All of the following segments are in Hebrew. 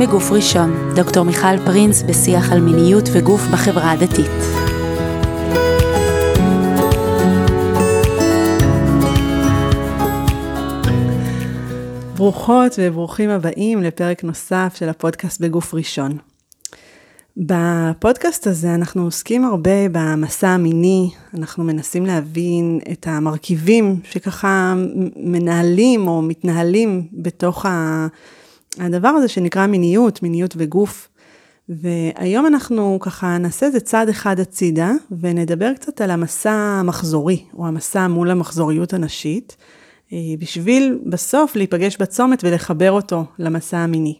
מגוף ראשון, דוקטור מיכל פרינס בשיח על מיניות וגוף בחברה הדתית. ברוכות וברוכים הבאים לפרק נוסף של הפודקאסט בגוף ראשון. בפודקאסט הזה אנחנו עוסקים הרבה במסע המיני, אנחנו מנסים להבין את המרכיבים שככה מנהלים או מתנהלים בתוך הדבר הזה שנקרא מיניות, מיניות וגוף. והיום אנחנו ככה נעשה איזה צעד אחד הצידה ונדבר קצת על המסע המחזורי, או המסע מול המחזוריות הנשית, אה, בשביל בסוף להיפגש בצומת ולחבר אותו למסע המיני.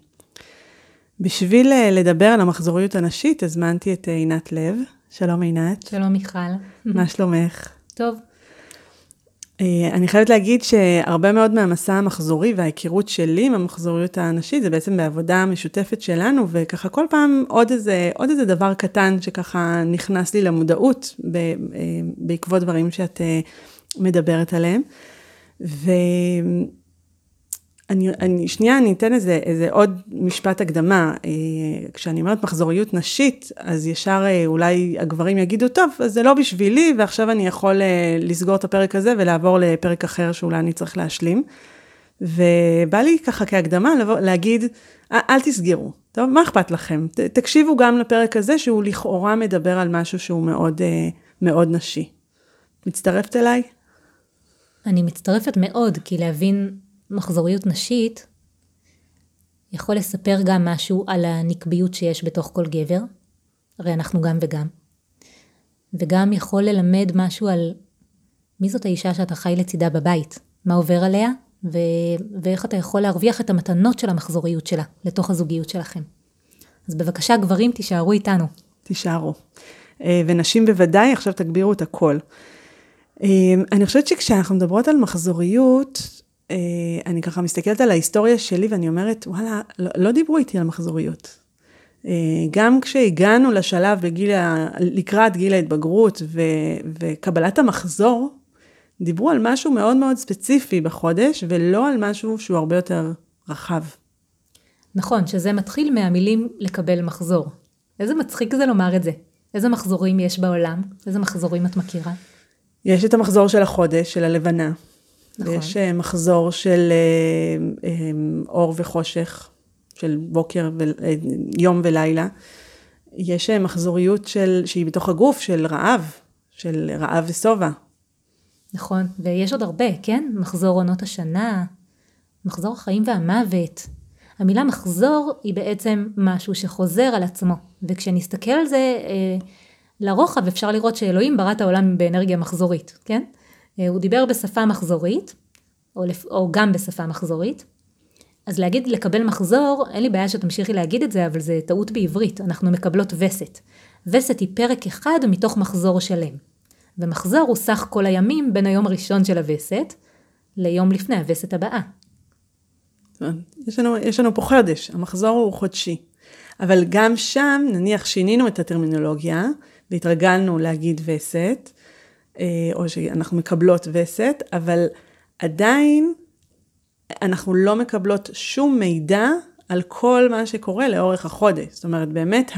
בשביל אה, לדבר על המחזוריות הנשית, הזמנתי את עינת לב. שלום עינת. שלום מיכל. מה שלומך? טוב. אה, אני חייבת להגיד שהרבה מאוד מהמסע המחזורי וההיכרות שלי עם המחזוריות הנשית, זה בעצם בעבודה משותפת שלנו, וככה כל פעם עוד איזה, עוד איזה דבר קטן שככה נכנס לי למודעות בעקבות דברים שאת מדברת עליהם. ו... אני, אני, שנייה, אני אתן איזה, איזה עוד משפט הקדמה. אה, כשאני אומרת מחזוריות נשית, אז ישר אה, אולי הגברים יגידו, טוב, אז זה לא בשבילי, ועכשיו אני יכול אה, לסגור את הפרק הזה ולעבור לפרק אחר שאולי אני צריך להשלים. ובא לי ככה כהקדמה לבוא, להגיד, אל תסגרו, טוב? מה אכפת לכם? ת, תקשיבו גם לפרק הזה, שהוא לכאורה מדבר על משהו שהוא מאוד, מאוד נשי. מצטרפת אליי? אני מצטרפת מאוד, כי להבין מחזוריות נשית יכול לספר גם משהו על הנקביות שיש בתוך כל גבר, הרי אנחנו גם וגם, וגם יכול ללמד משהו על מי זאת האישה שאתה חי לצידה בבית, מה עובר עליה, ו... ואיך אתה יכול להרוויח את המתנות של המחזוריות שלה לתוך הזוגיות שלכם. אז בבקשה גברים תישארו איתנו. תישארו. אה, ונשים בוודאי, עכשיו תגבירו את הכל. אה, אני חושבת שכשאנחנו מדברות על מחזוריות, אני ככה מסתכלת על ההיסטוריה שלי ואני אומרת, וואלה, לא, לא דיברו איתי על מחזוריות. אה, גם כשהגענו לשלב בגיל, לקראת גיל ההתבגרות ו, וקבלת המחזור, דיברו על משהו מאוד מאוד ספציפי בחודש, ולא על משהו שהוא הרבה יותר רחב. נכון, שזה מתחיל מהמילים לקבל מחזור. איזה מצחיק זה לומר את זה. איזה מחזורים יש בעולם? איזה מחזורים את מכירה? יש את המחזור של החודש, של הלבנה. נכון. יש אה, מחזור של אה, אה, אור וחושך, של בוקר, ו... יום ולילה. יש מחזוריות של, שהיא בתוך הגוף, של רעב, של רעב ושובע. נכון, ויש עוד הרבה, כן? מחזור עונות השנה, מחזור החיים והמוות. המילה מחזור היא בעצם משהו שחוזר על עצמו, וכשנסתכל על זה אה, לרוחב אפשר לראות שאלוהים ברא את העולם באנרגיה מחזורית, כן? אה, הוא דיבר בשפה מחזורית, או, לפ... או גם בשפה מחזורית. אז להגיד לקבל מחזור, אין לי בעיה שתמשיכי להגיד את זה, אבל זה טעות בעברית, אנחנו מקבלות וסת. וסת היא פרק אחד מתוך מחזור שלם. ומחזור הוא סך כל הימים בין היום הראשון של הווסת ליום לפני הווסת הבאה. יש לנו, יש לנו פה חודש, המחזור הוא חודשי. אבל גם שם, נניח שינינו את הטרמינולוגיה, והתרגלנו להגיד וסת, או שאנחנו מקבלות וסת, אבל עדיין אנחנו לא מקבלות שום מידע על כל מה שקורה לאורך החודש. זאת אומרת, באמת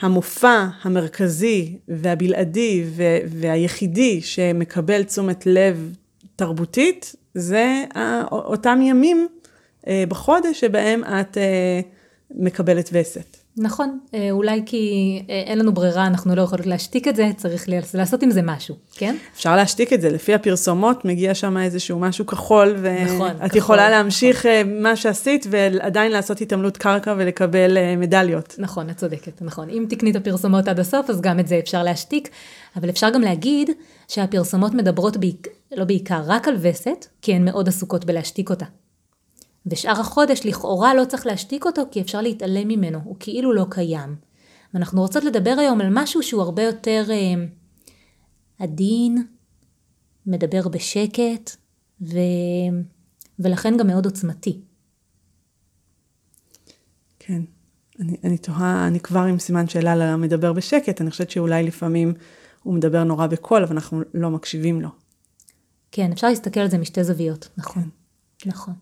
המופע המרכזי והבלעדי והיחידי שמקבל תשומת לב תרבותית, זה אותם ימים אה, בחודש שבהם את אה, מקבלת וסת. נכון, אה, אולי כי אה, אין לנו ברירה, אנחנו לא יכולות להשתיק את זה, צריך לעשות עם זה משהו, כן? אפשר להשתיק את זה, לפי הפרסומות מגיע שם איזשהו משהו כחול, ואת נכון, כחול, יכולה להמשיך נכון. מה שעשית ועדיין לעשות התעמלות קרקע ולקבל מדליות. נכון, את צודקת, נכון. אם תקני את הפרסומות עד הסוף, אז גם את זה אפשר להשתיק, אבל אפשר גם להגיד שהפרסומות מדברות בעיק... לא בעיקר רק על וסת, כי הן מאוד עסוקות בלהשתיק אותה. ושאר החודש לכאורה לא צריך להשתיק אותו כי אפשר להתעלם ממנו, הוא כאילו לא קיים. ואנחנו רוצות לדבר היום על משהו שהוא הרבה יותר אה, עדין, מדבר בשקט, ו... ולכן גם מאוד עוצמתי. כן, אני, אני תוהה, אני כבר עם סימן שאלה למדבר בשקט, אני חושבת שאולי לפעמים הוא מדבר נורא בקול, אבל אנחנו לא מקשיבים לו. כן, אפשר להסתכל על זה משתי זוויות, נכון. כן. נכון.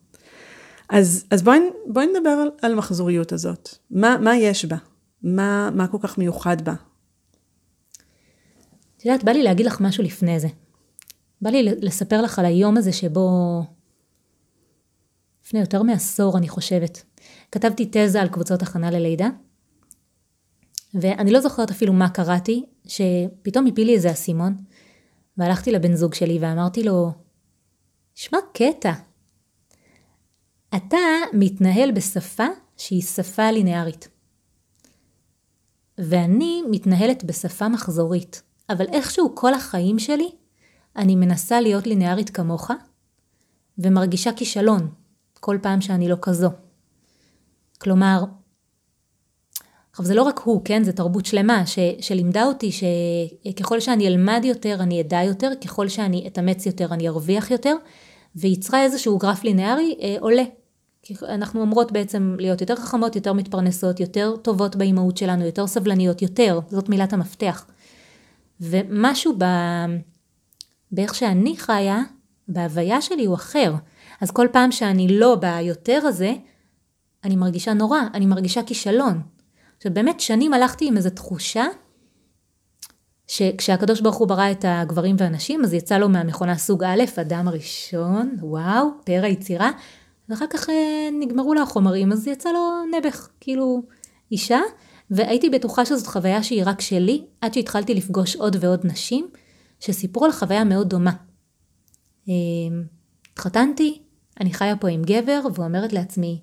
אז, אז בואי, בואי נדבר על, על מחזוריות הזאת. מה, מה יש בה? מה, מה כל כך מיוחד בה? את יודעת, בא לי להגיד לך משהו לפני זה. בא לי לספר לך על היום הזה שבו, לפני יותר מעשור אני חושבת, כתבתי תזה על קבוצות הכנה ללידה, ואני לא זוכרת אפילו מה קראתי, שפתאום הפיל לי איזה אסימון, והלכתי לבן זוג שלי ואמרתי לו, שמע קטע, אתה מתנהל בשפה שהיא שפה לינארית. ואני מתנהלת בשפה מחזורית, אבל איכשהו כל החיים שלי אני מנסה להיות לינארית כמוך, ומרגישה כישלון כל פעם שאני לא כזו. כלומר, עכשיו זה לא רק הוא, כן? זה תרבות שלמה ש, שלימדה אותי שככל שאני אלמד יותר אני אדע יותר, ככל שאני אתאמץ יותר אני ארוויח יותר, וייצרה איזשהו גרף לינארי אה, עולה. אנחנו אומרות בעצם להיות יותר חכמות, יותר מתפרנסות, יותר טובות באימהות שלנו, יותר סבלניות, יותר, זאת מילת המפתח. ומשהו ב... באיך שאני חיה, בהוויה שלי הוא אחר. אז כל פעם שאני לא ביותר הזה, אני מרגישה נורא, אני מרגישה כישלון. עכשיו באמת שנים הלכתי עם איזו תחושה שכשהקדוש ברוך הוא ברא את הגברים והנשים, אז יצא לו מהמכונה סוג א', אדם הראשון, וואו, פאר היצירה, ואחר כך נגמרו לה החומרים, אז יצא לו נעבך, כאילו אישה, והייתי בטוחה שזאת חוויה שהיא רק שלי, עד שהתחלתי לפגוש עוד ועוד נשים, שסיפרו על חוויה מאוד דומה. אה, התחתנתי, אני חיה פה עם גבר, ואומרת לעצמי,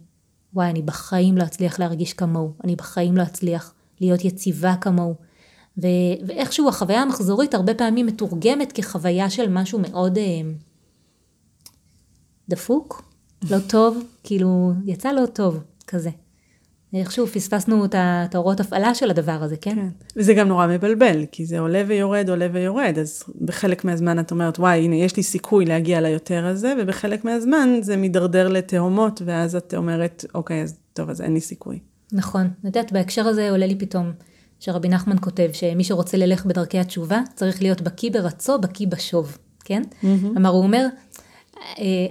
וואי, אני בחיים לא אצליח להרגיש כמוהו, אני בחיים לא אצליח להיות יציבה כמוהו. ו- ואיכשהו החוויה המחזורית הרבה פעמים מתורגמת כחוויה של משהו מאוד אה, דפוק, לא טוב, כאילו יצא לא טוב כזה. איכשהו פספסנו את ההוראות הפעלה של הדבר הזה, כן? כן. וזה גם נורא מבלבל, כי זה עולה ויורד, עולה ויורד, אז בחלק מהזמן את אומרת, וואי, הנה, יש לי סיכוי להגיע ליותר הזה, ובחלק מהזמן זה מידרדר לתהומות, ואז את אומרת, אוקיי, אז טוב, אז אין לי סיכוי. נכון. את יודעת, בהקשר הזה עולה לי פתאום, שרבי נחמן כותב, שמי שרוצה ללך בדרכי התשובה, צריך להיות בקיא ברצו, בקיא בשוב, כן? Mm-hmm. כלומר, הוא אומר,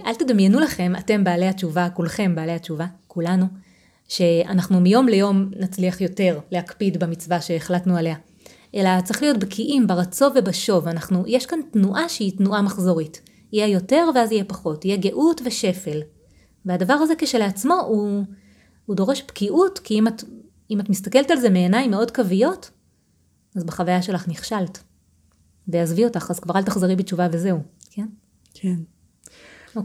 אל תדמיינו לכם, אתם בעלי התשובה, כולכם בעלי התשובה, כולנו, שאנחנו מיום ליום נצליח יותר להקפיד במצווה שהחלטנו עליה. אלא צריך להיות בקיאים ברצו ובשוב. אנחנו, יש כאן תנועה שהיא תנועה מחזורית. יהיה יותר ואז יהיה פחות. יהיה גאות ושפל. והדבר הזה כשלעצמו הוא, הוא דורש בקיאות, כי אם את, אם את מסתכלת על זה מעיניים מאוד קוויות, אז בחוויה שלך נכשלת. ועזבי אותך, אז כבר אל תחזרי בתשובה וזהו, כן? כן.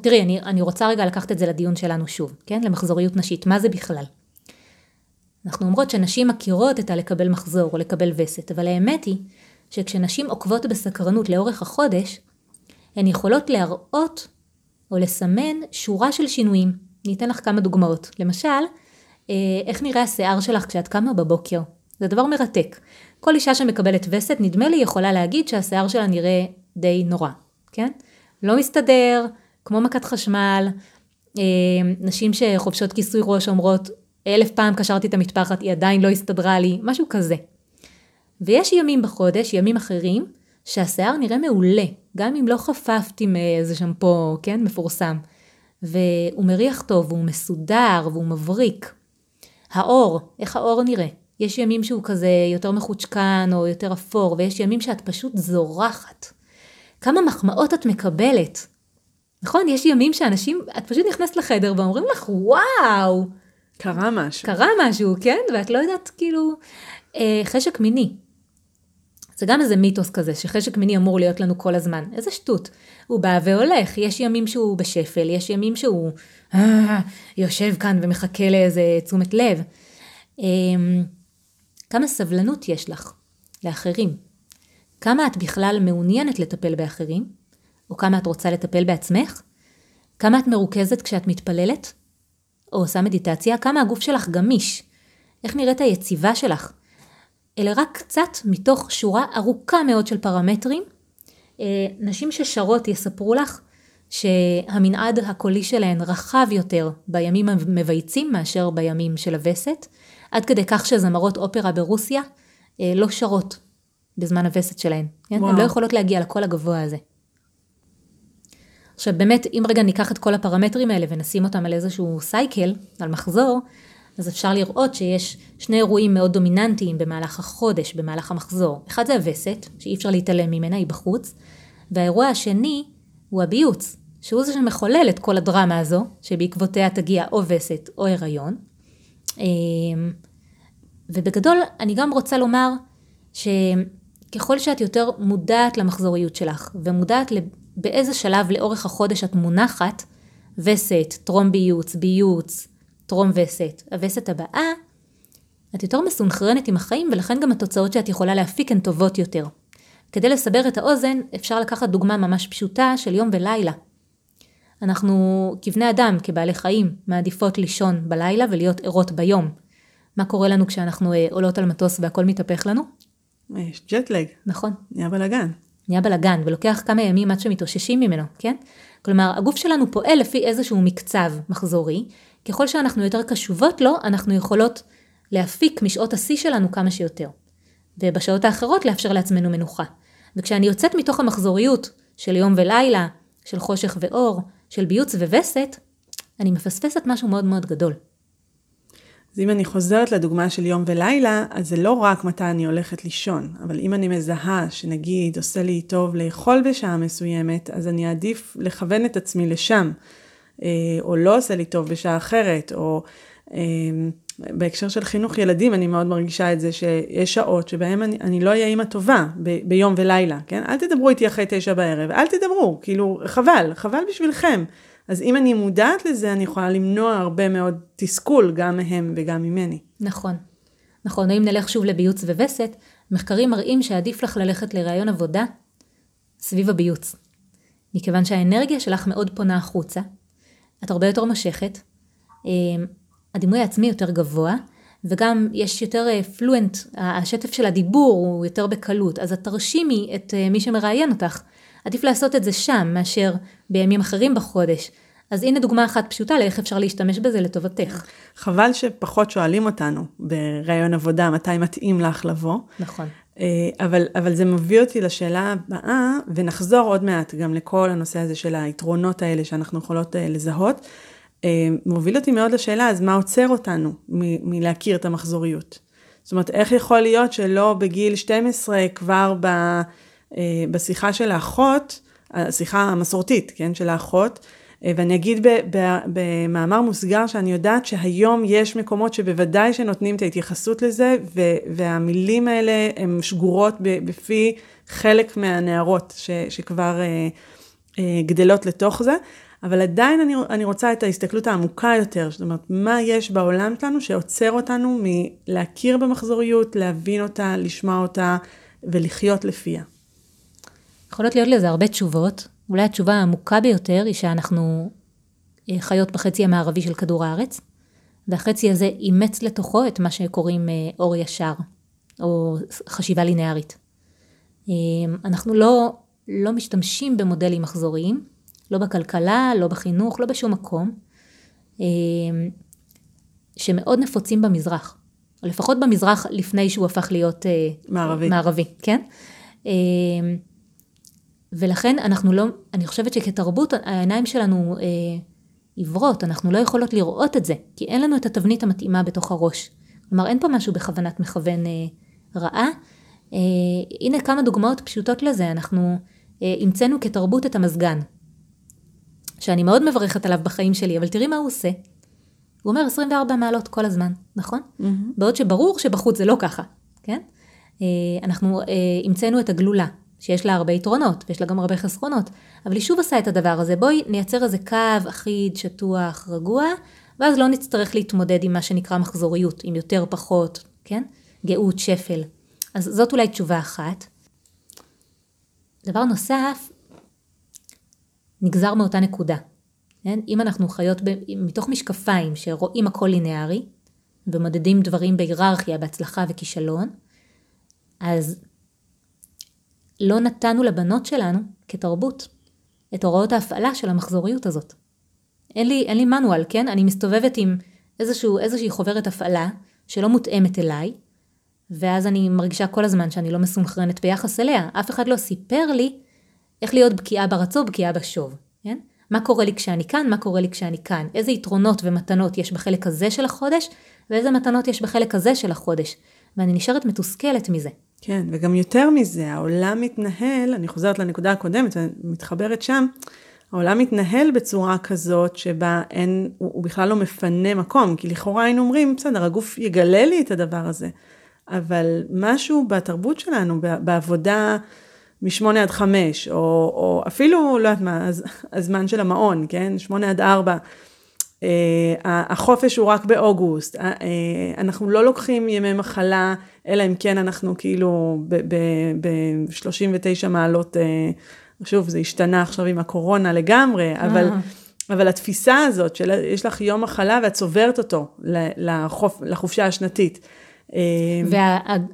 תראי, אני, אני רוצה רגע לקחת את זה לדיון שלנו שוב, כן? למחזוריות נשית, מה זה בכלל? אנחנו אומרות שנשים מכירות את הלקבל מחזור או לקבל וסת, אבל האמת היא שכשנשים עוקבות בסקרנות לאורך החודש, הן יכולות להראות או לסמן שורה של שינויים. אני אתן לך כמה דוגמאות. למשל, אה, איך נראה השיער שלך כשאת קמה בבוקר. זה דבר מרתק. כל אישה שמקבלת וסת, נדמה לי יכולה להגיד שהשיער שלה נראה די נורא, כן? לא מסתדר, כמו מכת חשמל, אה, נשים שחובשות כיסוי ראש אומרות, אלף פעם קשרתי את המטפחת, היא עדיין לא הסתדרה לי, משהו כזה. ויש ימים בחודש, ימים אחרים, שהשיער נראה מעולה, גם אם לא חפפתי מאיזה שמפו, כן, מפורסם. והוא מריח טוב, והוא מסודר, והוא מבריק. האור, איך האור נראה? יש ימים שהוא כזה יותר מחוצ'קן או יותר אפור, ויש ימים שאת פשוט זורחת. כמה מחמאות את מקבלת. נכון? יש ימים שאנשים, את פשוט נכנסת לחדר ואומרים לך, וואו! קרה משהו. קרה משהו, כן? ואת לא יודעת, כאילו, אה, חשק מיני. זה גם איזה מיתוס כזה, שחשק מיני אמור להיות לנו כל הזמן. איזה שטות. הוא בא והולך, יש ימים שהוא בשפל, יש ימים שהוא אה, יושב כאן ומחכה לאיזה תשומת לב. אה, כמה סבלנות יש לך לאחרים? כמה את בכלל מעוניינת לטפל באחרים? או כמה את רוצה לטפל בעצמך? כמה את מרוכזת כשאת מתפללת? או עושה מדיטציה? כמה הגוף שלך גמיש? איך נראית היציבה שלך? אלה רק קצת מתוך שורה ארוכה מאוד של פרמטרים. אה, נשים ששרות יספרו לך שהמנעד הקולי שלהן רחב יותר בימים המבייצים מאשר בימים של הווסת, עד כדי כך שזמרות אופרה ברוסיה אה, לא שרות בזמן הווסת שלהן. כן? הן לא יכולות להגיע לקול הגבוה הזה. עכשיו באמת, אם רגע ניקח את כל הפרמטרים האלה ונשים אותם על איזשהו סייקל, על מחזור, אז אפשר לראות שיש שני אירועים מאוד דומיננטיים במהלך החודש, במהלך המחזור. אחד זה הווסת, שאי אפשר להתעלם ממנה, היא בחוץ, והאירוע השני הוא הביוץ, שהוא זה שמחולל את כל הדרמה הזו, שבעקבותיה תגיע או וסת או הריון. אמ, ובגדול, אני גם רוצה לומר שככל שאת יותר מודעת למחזוריות שלך, ומודעת באיזה שלב לאורך החודש את מונחת, וסת, טרום ביוץ, ביוץ, טרום וסת, הווסת הבאה, את יותר מסונכרנת עם החיים ולכן גם התוצאות שאת יכולה להפיק הן טובות יותר. כדי לסבר את האוזן, אפשר לקחת דוגמה ממש פשוטה של יום ולילה. אנחנו כבני אדם, כבעלי חיים, מעדיפות לישון בלילה ולהיות ערות ביום. מה קורה לנו כשאנחנו אה, עולות על מטוס והכל מתהפך לנו? יש ג'טלג. נכון. נהיה בלאגן. נהיה בלאגן, ולוקח כמה ימים עד שמתאוששים ממנו, כן? כלומר, הגוף שלנו פועל לפי איזשהו מקצב מחזורי, ככל שאנחנו יותר קשובות לו, אנחנו יכולות להפיק משעות השיא שלנו כמה שיותר. ובשעות האחרות לאפשר לעצמנו מנוחה. וכשאני יוצאת מתוך המחזוריות של יום ולילה, של חושך ואור, של ביוץ ווסת, אני מפספסת משהו מאוד מאוד גדול. אז אם אני חוזרת לדוגמה של יום ולילה, אז זה לא רק מתי אני הולכת לישון, אבל אם אני מזהה שנגיד עושה לי טוב לאכול בשעה מסוימת, אז אני אעדיף לכוון את עצמי לשם, אה, או לא עושה לי טוב בשעה אחרת, או אה, בהקשר של חינוך ילדים, אני מאוד מרגישה את זה שיש שעות שבהן אני, אני לא אהיה אימא טובה ב, ביום ולילה, כן? אל תדברו איתי אחרי תשע בערב, אל תדברו, כאילו, חבל, חבל בשבילכם. אז אם אני מודעת לזה, אני יכולה למנוע הרבה מאוד תסכול, גם מהם וגם ממני. נכון. נכון, אם נלך שוב לביוץ ווסת, מחקרים מראים שעדיף לך ללכת לראיון עבודה סביב הביוץ. מכיוון שהאנרגיה שלך מאוד פונה החוצה, את הרבה יותר מושכת, אמ, הדימוי העצמי יותר גבוה, וגם יש יותר פלואנט, אה, השטף של הדיבור הוא יותר בקלות, אז את תרשימי את אה, מי שמראיין אותך. עדיף לעשות את זה שם מאשר בימים אחרים בחודש. אז הנה דוגמה אחת פשוטה לאיך אפשר להשתמש בזה לטובתך. חבל שפחות שואלים אותנו בראיון עבודה מתי מתאים לך לבוא. נכון. אה, אבל, אבל זה מביא אותי לשאלה הבאה, ונחזור עוד מעט גם לכל הנושא הזה של היתרונות האלה שאנחנו יכולות לזהות. אה, מוביל אותי מאוד לשאלה, אז מה עוצר אותנו מ- מלהכיר את המחזוריות? זאת אומרת, איך יכול להיות שלא בגיל 12 כבר ב, אה, בשיחה של האחות, השיחה המסורתית, כן, של האחות, אה, ואני אגיד במאמר מוסגר שאני יודעת שהיום יש מקומות שבוודאי שנותנים את ההתייחסות לזה, והמילים האלה הן שגורות בפי חלק מהנערות שכבר גדלות לתוך זה. אבל עדיין אני, אני רוצה את ההסתכלות העמוקה יותר, זאת אומרת, מה יש בעולם שלנו שעוצר אותנו מלהכיר במחזוריות, להבין אותה, לשמוע אותה ולחיות לפיה. יכולות להיות לזה הרבה תשובות. אולי התשובה העמוקה ביותר היא שאנחנו אה, חיות בחצי המערבי של כדור הארץ, והחצי הזה אימץ לתוכו את מה שקוראים אה, אור ישר, או חשיבה לינארית. אה, אנחנו לא, לא משתמשים במודלים מחזוריים, לא בכלכלה, לא בחינוך, לא בשום מקום, שמאוד נפוצים במזרח, או לפחות במזרח לפני שהוא הפך להיות מערבי, מערבי כן? ולכן אנחנו לא, אני חושבת שכתרבות העיניים שלנו אה, עיוורות, אנחנו לא יכולות לראות את זה, כי אין לנו את התבנית המתאימה בתוך הראש. כלומר, אין פה משהו בכוונת מכוון אה, רעה. הנה כמה דוגמאות פשוטות לזה, אנחנו המצאנו כתרבות את המזגן. שאני מאוד מברכת עליו בחיים שלי, אבל תראי מה הוא עושה. הוא אומר 24 מעלות כל הזמן, נכון? Mm-hmm. בעוד שברור שבחוץ זה לא ככה, כן? אה, אנחנו אה, המצאנו את הגלולה, שיש לה הרבה יתרונות, ויש לה גם הרבה חסרונות, אבל היא שוב עושה את הדבר הזה. בואי נייצר איזה קו אחיד, שטוח, רגוע, ואז לא נצטרך להתמודד עם מה שנקרא מחזוריות, עם יותר פחות, כן? גאות, שפל. אז זאת אולי תשובה אחת. דבר נוסף, נגזר מאותה נקודה. כן? אם אנחנו חיות ב, מתוך משקפיים שרואים הכל לינארי, ומודדים דברים בהיררכיה, בהצלחה וכישלון, אז לא נתנו לבנות שלנו, כתרבות, את הוראות ההפעלה של המחזוריות הזאת. אין לי, אין לי מנואל, כן? אני מסתובבת עם איזשהו, איזושהי חוברת הפעלה שלא מותאמת אליי, ואז אני מרגישה כל הזמן שאני לא מסונכרנת ביחס אליה. אף אחד לא סיפר לי איך להיות בקיאה ברצו, בקיאה בשוב. כן? מה קורה לי כשאני כאן, מה קורה לי כשאני כאן, איזה יתרונות ומתנות יש בחלק הזה של החודש, ואיזה מתנות יש בחלק הזה של החודש. ואני נשארת מתוסכלת מזה. כן, וגם יותר מזה, העולם מתנהל, אני חוזרת לנקודה הקודמת ומתחברת שם, העולם מתנהל בצורה כזאת שבה אין, הוא, הוא בכלל לא מפנה מקום, כי לכאורה היינו אומרים, בסדר, הגוף יגלה לי את הדבר הזה, אבל משהו בתרבות שלנו, בעבודה משמונה עד חמש, או, או אפילו, לא יודעת מה, הזמן של המעון, כן? שמונה עד ארבע. Uh, החופש הוא רק באוגוסט, uh, אנחנו לא לוקחים ימי מחלה, אלא אם כן אנחנו כאילו ב-39 מעלות, uh, שוב, זה השתנה עכשיו עם הקורונה לגמרי, אבל, אבל התפיסה הזאת של יש לך יום מחלה ואת צוברת אותו לחופ, לחופשה השנתית. אמ,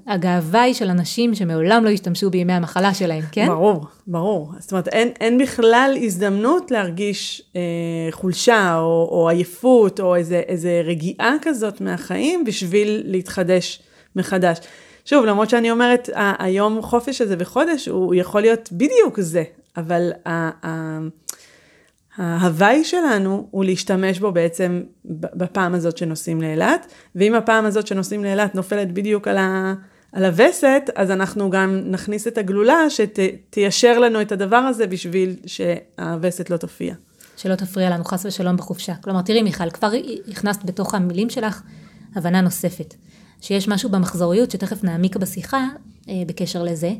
והגאווה היא של אנשים שמעולם לא השתמשו בימי המחלה שלהם, כן? ברור, ברור. זאת אומרת, אין, אין בכלל הזדמנות להרגיש אה, חולשה או, או עייפות או איזה, איזה רגיעה כזאת מהחיים בשביל להתחדש מחדש. שוב, למרות שאני אומרת, היום חופש הזה בחודש, הוא יכול להיות בדיוק זה, אבל ה, ה, ההוואי שלנו הוא להשתמש בו בעצם בפעם הזאת שנוסעים לאילת, ואם הפעם הזאת שנוסעים לאילת נופלת בדיוק על, ה, על הווסת, אז אנחנו גם נכניס את הגלולה שתיישר לנו את הדבר הזה בשביל שהווסת לא תופיע. שלא תפריע לנו חס ושלום בחופשה. כלומר, תראי מיכל, כבר הכנסת בתוך המילים שלך הבנה נוספת, שיש משהו במחזוריות שתכף נעמיק בשיחה אה, בקשר לזה,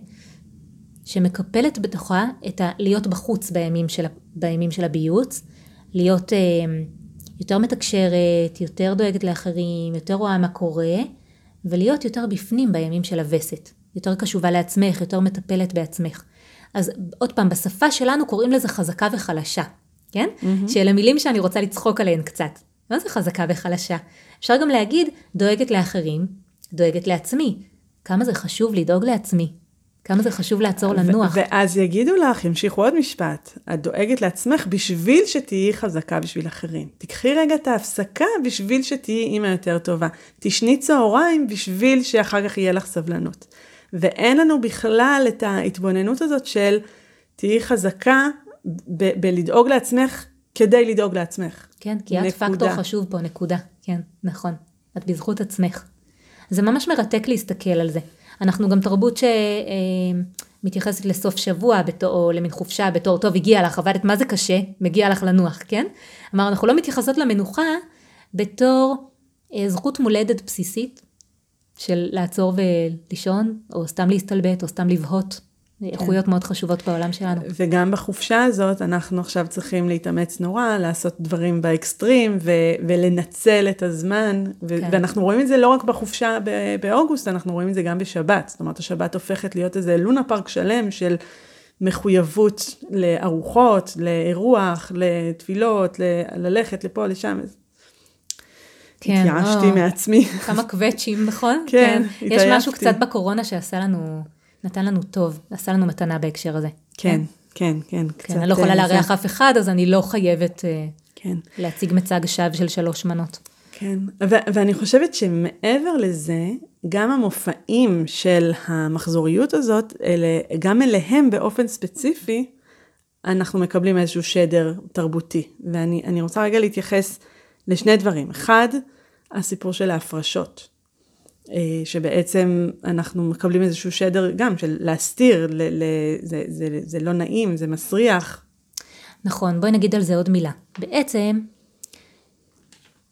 שמקפלת בתוכה את ה... להיות בחוץ בימים של, בימים של הביוץ, להיות אה, יותר מתקשרת, יותר דואגת לאחרים, יותר רואה מה קורה, ולהיות יותר בפנים בימים של הווסת. יותר קשובה לעצמך, יותר מטפלת בעצמך. אז עוד פעם, בשפה שלנו קוראים לזה חזקה וחלשה, כן? Mm-hmm. שאלה מילים שאני רוצה לצחוק עליהן קצת. מה זה חזקה וחלשה? אפשר גם להגיד, דואגת לאחרים, דואגת לעצמי. כמה זה חשוב לדאוג לעצמי, כמה זה חשוב לעצור לנוח. ואז יגידו לך, ימשיכו עוד משפט, את דואגת לעצמך בשביל שתהיי חזקה בשביל אחרים. תקחי רגע את ההפסקה בשביל שתהיי אימא יותר טובה. תשני צהריים בשביל שאחר כך יהיה לך סבלנות. ואין לנו בכלל את ההתבוננות הזאת של תהיי חזקה ב- בלדאוג לעצמך כדי לדאוג לעצמך. כן, כי. את פקטור חשוב פה, נקודה. כן, נכון. את בזכות עצמך. זה ממש מרתק להסתכל על זה. אנחנו גם תרבות שמתייחסת לסוף שבוע בתור, או למין חופשה בתור, טוב, הגיע לך, עבדת, מה זה קשה? מגיע לך לנוח, כן? כלומר, אנחנו לא מתייחסות למנוחה בתור אה, זכות מולדת בסיסית של לעצור ולישון, או סתם להסתלבט, או סתם לבהות. איכויות מאוד חשובות בעולם שלנו. וגם בחופשה הזאת אנחנו עכשיו צריכים להתאמץ נורא, לעשות דברים באקסטרים ו- ולנצל את הזמן. ו- כן. ואנחנו רואים את זה לא רק בחופשה באוגוסט, אנחנו רואים את זה גם בשבת. זאת אומרת, השבת הופכת להיות איזה לונה פארק שלם של מחויבות לארוחות, לאירוח, לתפילות, ל- ללכת לפה, לשם. כן, התייאשתי או, מעצמי. כמה קווצ'ים, נכון? כן, כן. התעייפתי. יש משהו קצת בקורונה שעשה לנו... נתן לנו טוב, עשה לנו מתנה בהקשר הזה. כן, כן, כן. כן, כן אני לא יכולה אה, לארח אף אחד, אז אני לא חייבת אה, כן. להציג מצג שווא של שלוש מנות. כן, ו- ואני חושבת שמעבר לזה, גם המופעים של המחזוריות הזאת, אלה, גם אליהם באופן ספציפי, אנחנו מקבלים איזשהו שדר תרבותי. ואני רוצה רגע להתייחס לשני דברים. אחד, הסיפור של ההפרשות. אה, שבעצם אנחנו מקבלים איזשהו שדר גם של להסתיר, ל, ל, זה, זה, זה לא נעים, זה מסריח. נכון, בואי נגיד על זה עוד מילה. בעצם,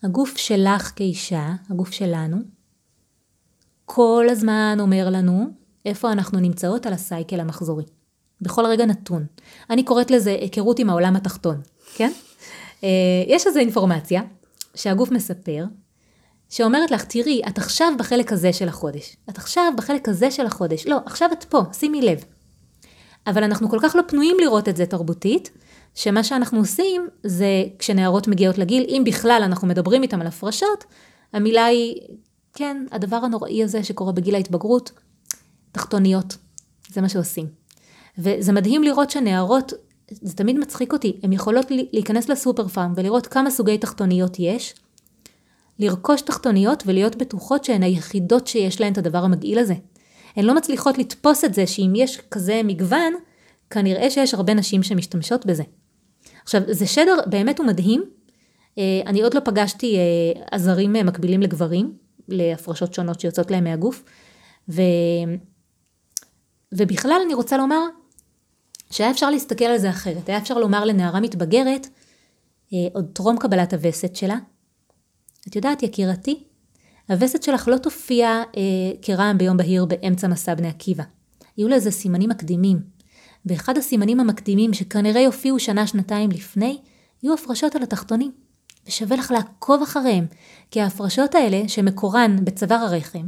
הגוף שלך כאישה, הגוף שלנו, כל הזמן אומר לנו איפה אנחנו נמצאות על הסייקל המחזורי. בכל רגע נתון. אני קוראת לזה היכרות עם העולם התחתון, כן? אה, יש איזו אינפורמציה שהגוף מספר שאומרת לך, תראי, את עכשיו בחלק הזה של החודש. את עכשיו בחלק הזה של החודש. לא, עכשיו את פה, שימי לב. אבל אנחנו כל כך לא פנויים לראות את זה תרבותית, שמה שאנחנו עושים זה כשנערות מגיעות לגיל, אם בכלל אנחנו מדברים איתם על הפרשות, המילה היא, כן, הדבר הנוראי הזה שקורה בגיל ההתבגרות, תחתוניות. זה מה שעושים. וזה מדהים לראות שנערות, זה תמיד מצחיק אותי, הן יכולות להיכנס לסופר פארם ולראות כמה סוגי תחתוניות יש, לרכוש תחתוניות ולהיות בטוחות שהן היחידות שיש להן את הדבר המגעיל הזה. הן לא מצליחות לתפוס את זה שאם יש כזה מגוון, כנראה שיש הרבה נשים שמשתמשות בזה. עכשיו, זה שדר, באמת הוא מדהים. אה, אני עוד לא פגשתי אה, עזרים אה, מקבילים לגברים, להפרשות שונות שיוצאות להם מהגוף. ו... ובכלל אני רוצה לומר שהיה אפשר להסתכל על זה אחרת. היה אפשר לומר לנערה מתבגרת, עוד טרום קבלת הווסת שלה, את יודעת, יקירתי, הווסת שלך לא תופיע אה, כרעם ביום בהיר באמצע מסע בני עקיבא. יהיו לזה סימנים מקדימים. ואחד הסימנים המקדימים שכנראה יופיעו שנה-שנתיים לפני, יהיו הפרשות על התחתונים. ושווה לך לעקוב אחריהם, כי ההפרשות האלה, שמקורן בצוואר הרחם,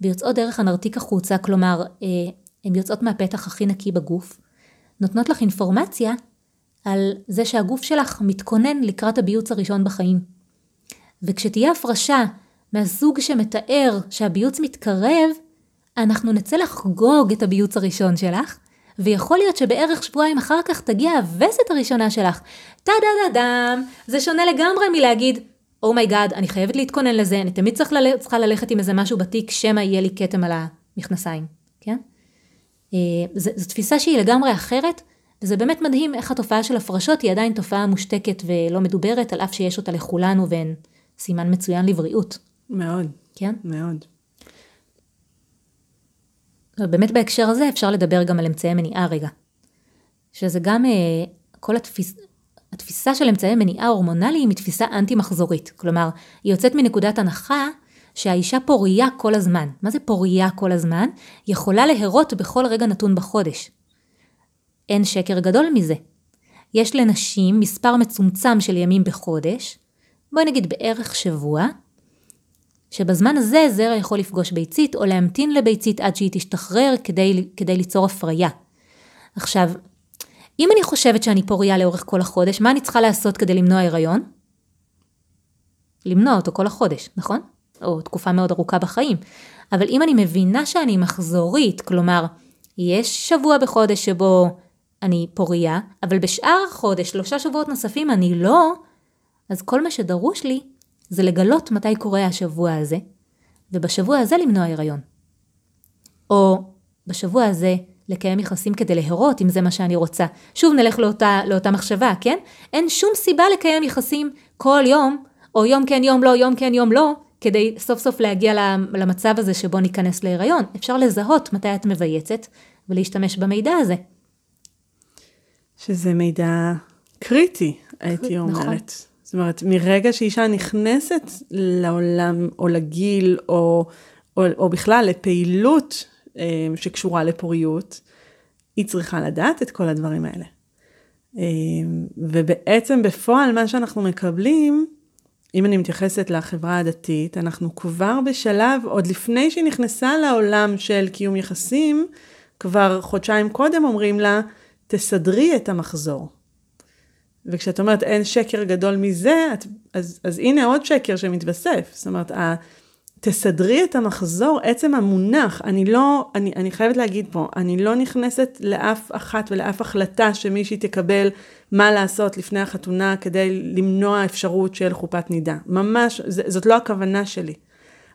ויוצאות דרך הנרתיק החוצה, כלומר, אה, הן יוצאות מהפתח הכי נקי בגוף, נותנות לך אינפורמציה על זה שהגוף שלך מתכונן לקראת הביוץ הראשון בחיים. וכשתהיה הפרשה מהסוג שמתאר שהביוץ מתקרב, אנחנו נצא לחגוג את הביוץ הראשון שלך, ויכול להיות שבערך שבועיים אחר כך תגיע הווסת הראשונה שלך. טה דה דה דם, זה שונה לגמרי מלהגיד, oh my god, oh אני חייבת להתכונן לזה, אני תמיד צריך לל... צריכה ללכת עם איזה משהו בתיק, שמא יהיה לי כתם על המכנסיים, כן? אה, זו תפיסה שהיא לגמרי אחרת, וזה באמת מדהים איך התופעה של הפרשות היא עדיין תופעה מושתקת ולא מדוברת, על אף שיש אותה לכולנו והן סימן מצוין לבריאות. מאוד. כן? מאוד. באמת בהקשר הזה אפשר לדבר גם על אמצעי מניעה רגע. שזה גם אה, כל התפיס... התפיסה של אמצעי מניעה הורמונליים היא תפיסה אנטי מחזורית. כלומר, היא יוצאת מנקודת הנחה שהאישה פוריה כל הזמן. מה זה פוריה כל הזמן? יכולה להרות בכל רגע נתון בחודש. אין שקר גדול מזה. יש לנשים מספר מצומצם של ימים בחודש, בואי נגיד בערך שבוע, שבזמן הזה זרע יכול לפגוש ביצית או להמתין לביצית עד שהיא תשתחרר כדי, כדי ליצור הפריה. עכשיו, אם אני חושבת שאני פוריה לאורך כל החודש, מה אני צריכה לעשות כדי למנוע הריון? למנוע אותו כל החודש, נכון? או תקופה מאוד ארוכה בחיים. אבל אם אני מבינה שאני מחזורית, כלומר, יש שבוע בחודש שבו אני פוריה, אבל בשאר החודש, שלושה שבועות נוספים, אני לא, אז כל מה שדרוש לי זה לגלות מתי קורה השבוע הזה, ובשבוע הזה למנוע הריון. או בשבוע הזה לקיים יחסים כדי להרות, אם זה מה שאני רוצה. שוב נלך לאותה, לאותה מחשבה, כן? אין שום סיבה לקיים יחסים כל יום, או יום כן יום לא, יום כן יום לא, כדי סוף סוף להגיע למצב הזה שבו ניכנס להיריון. אפשר לזהות מתי את מבייצת ולהשתמש במידע הזה. שזה מידע קריטי, הייתי אומרת. נכון. זאת אומרת, מרגע שאישה נכנסת לעולם או לגיל או, או, או בכלל לפעילות אה, שקשורה לפוריות, היא צריכה לדעת את כל הדברים האלה. אה, ובעצם בפועל מה שאנחנו מקבלים, אם אני מתייחסת לחברה הדתית, אנחנו כבר בשלב, עוד לפני שהיא נכנסה לעולם של קיום יחסים, כבר חודשיים קודם אומרים לה, תסדרי את המחזור. וכשאת אומרת אין שקר גדול מזה, את, אז, אז הנה עוד שקר שמתווסף. זאת אומרת, ה, תסדרי את המחזור, עצם המונח, אני לא, אני, אני חייבת להגיד פה, אני לא נכנסת לאף אחת ולאף החלטה שמישהי תקבל מה לעשות לפני החתונה כדי למנוע אפשרות של חופת נידה. ממש, זה, זאת לא הכוונה שלי.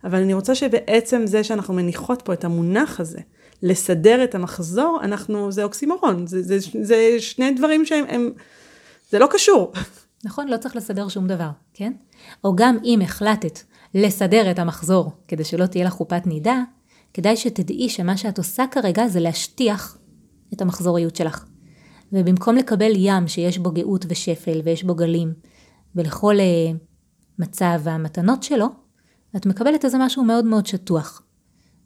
אבל אני רוצה שבעצם זה שאנחנו מניחות פה את המונח הזה, לסדר את המחזור, אנחנו, זה אוקסימורון, זה, זה, זה שני דברים שהם, הם, זה לא קשור. נכון, לא צריך לסדר שום דבר, כן? או גם אם החלטת לסדר את המחזור כדי שלא תהיה לך חופת נידה, כדאי שתדעי שמה שאת עושה כרגע זה להשטיח את המחזוריות שלך. ובמקום לקבל ים שיש בו גאות ושפל ויש בו גלים, ולכל uh, מצב והמתנות שלו, את מקבלת איזה משהו מאוד מאוד שטוח.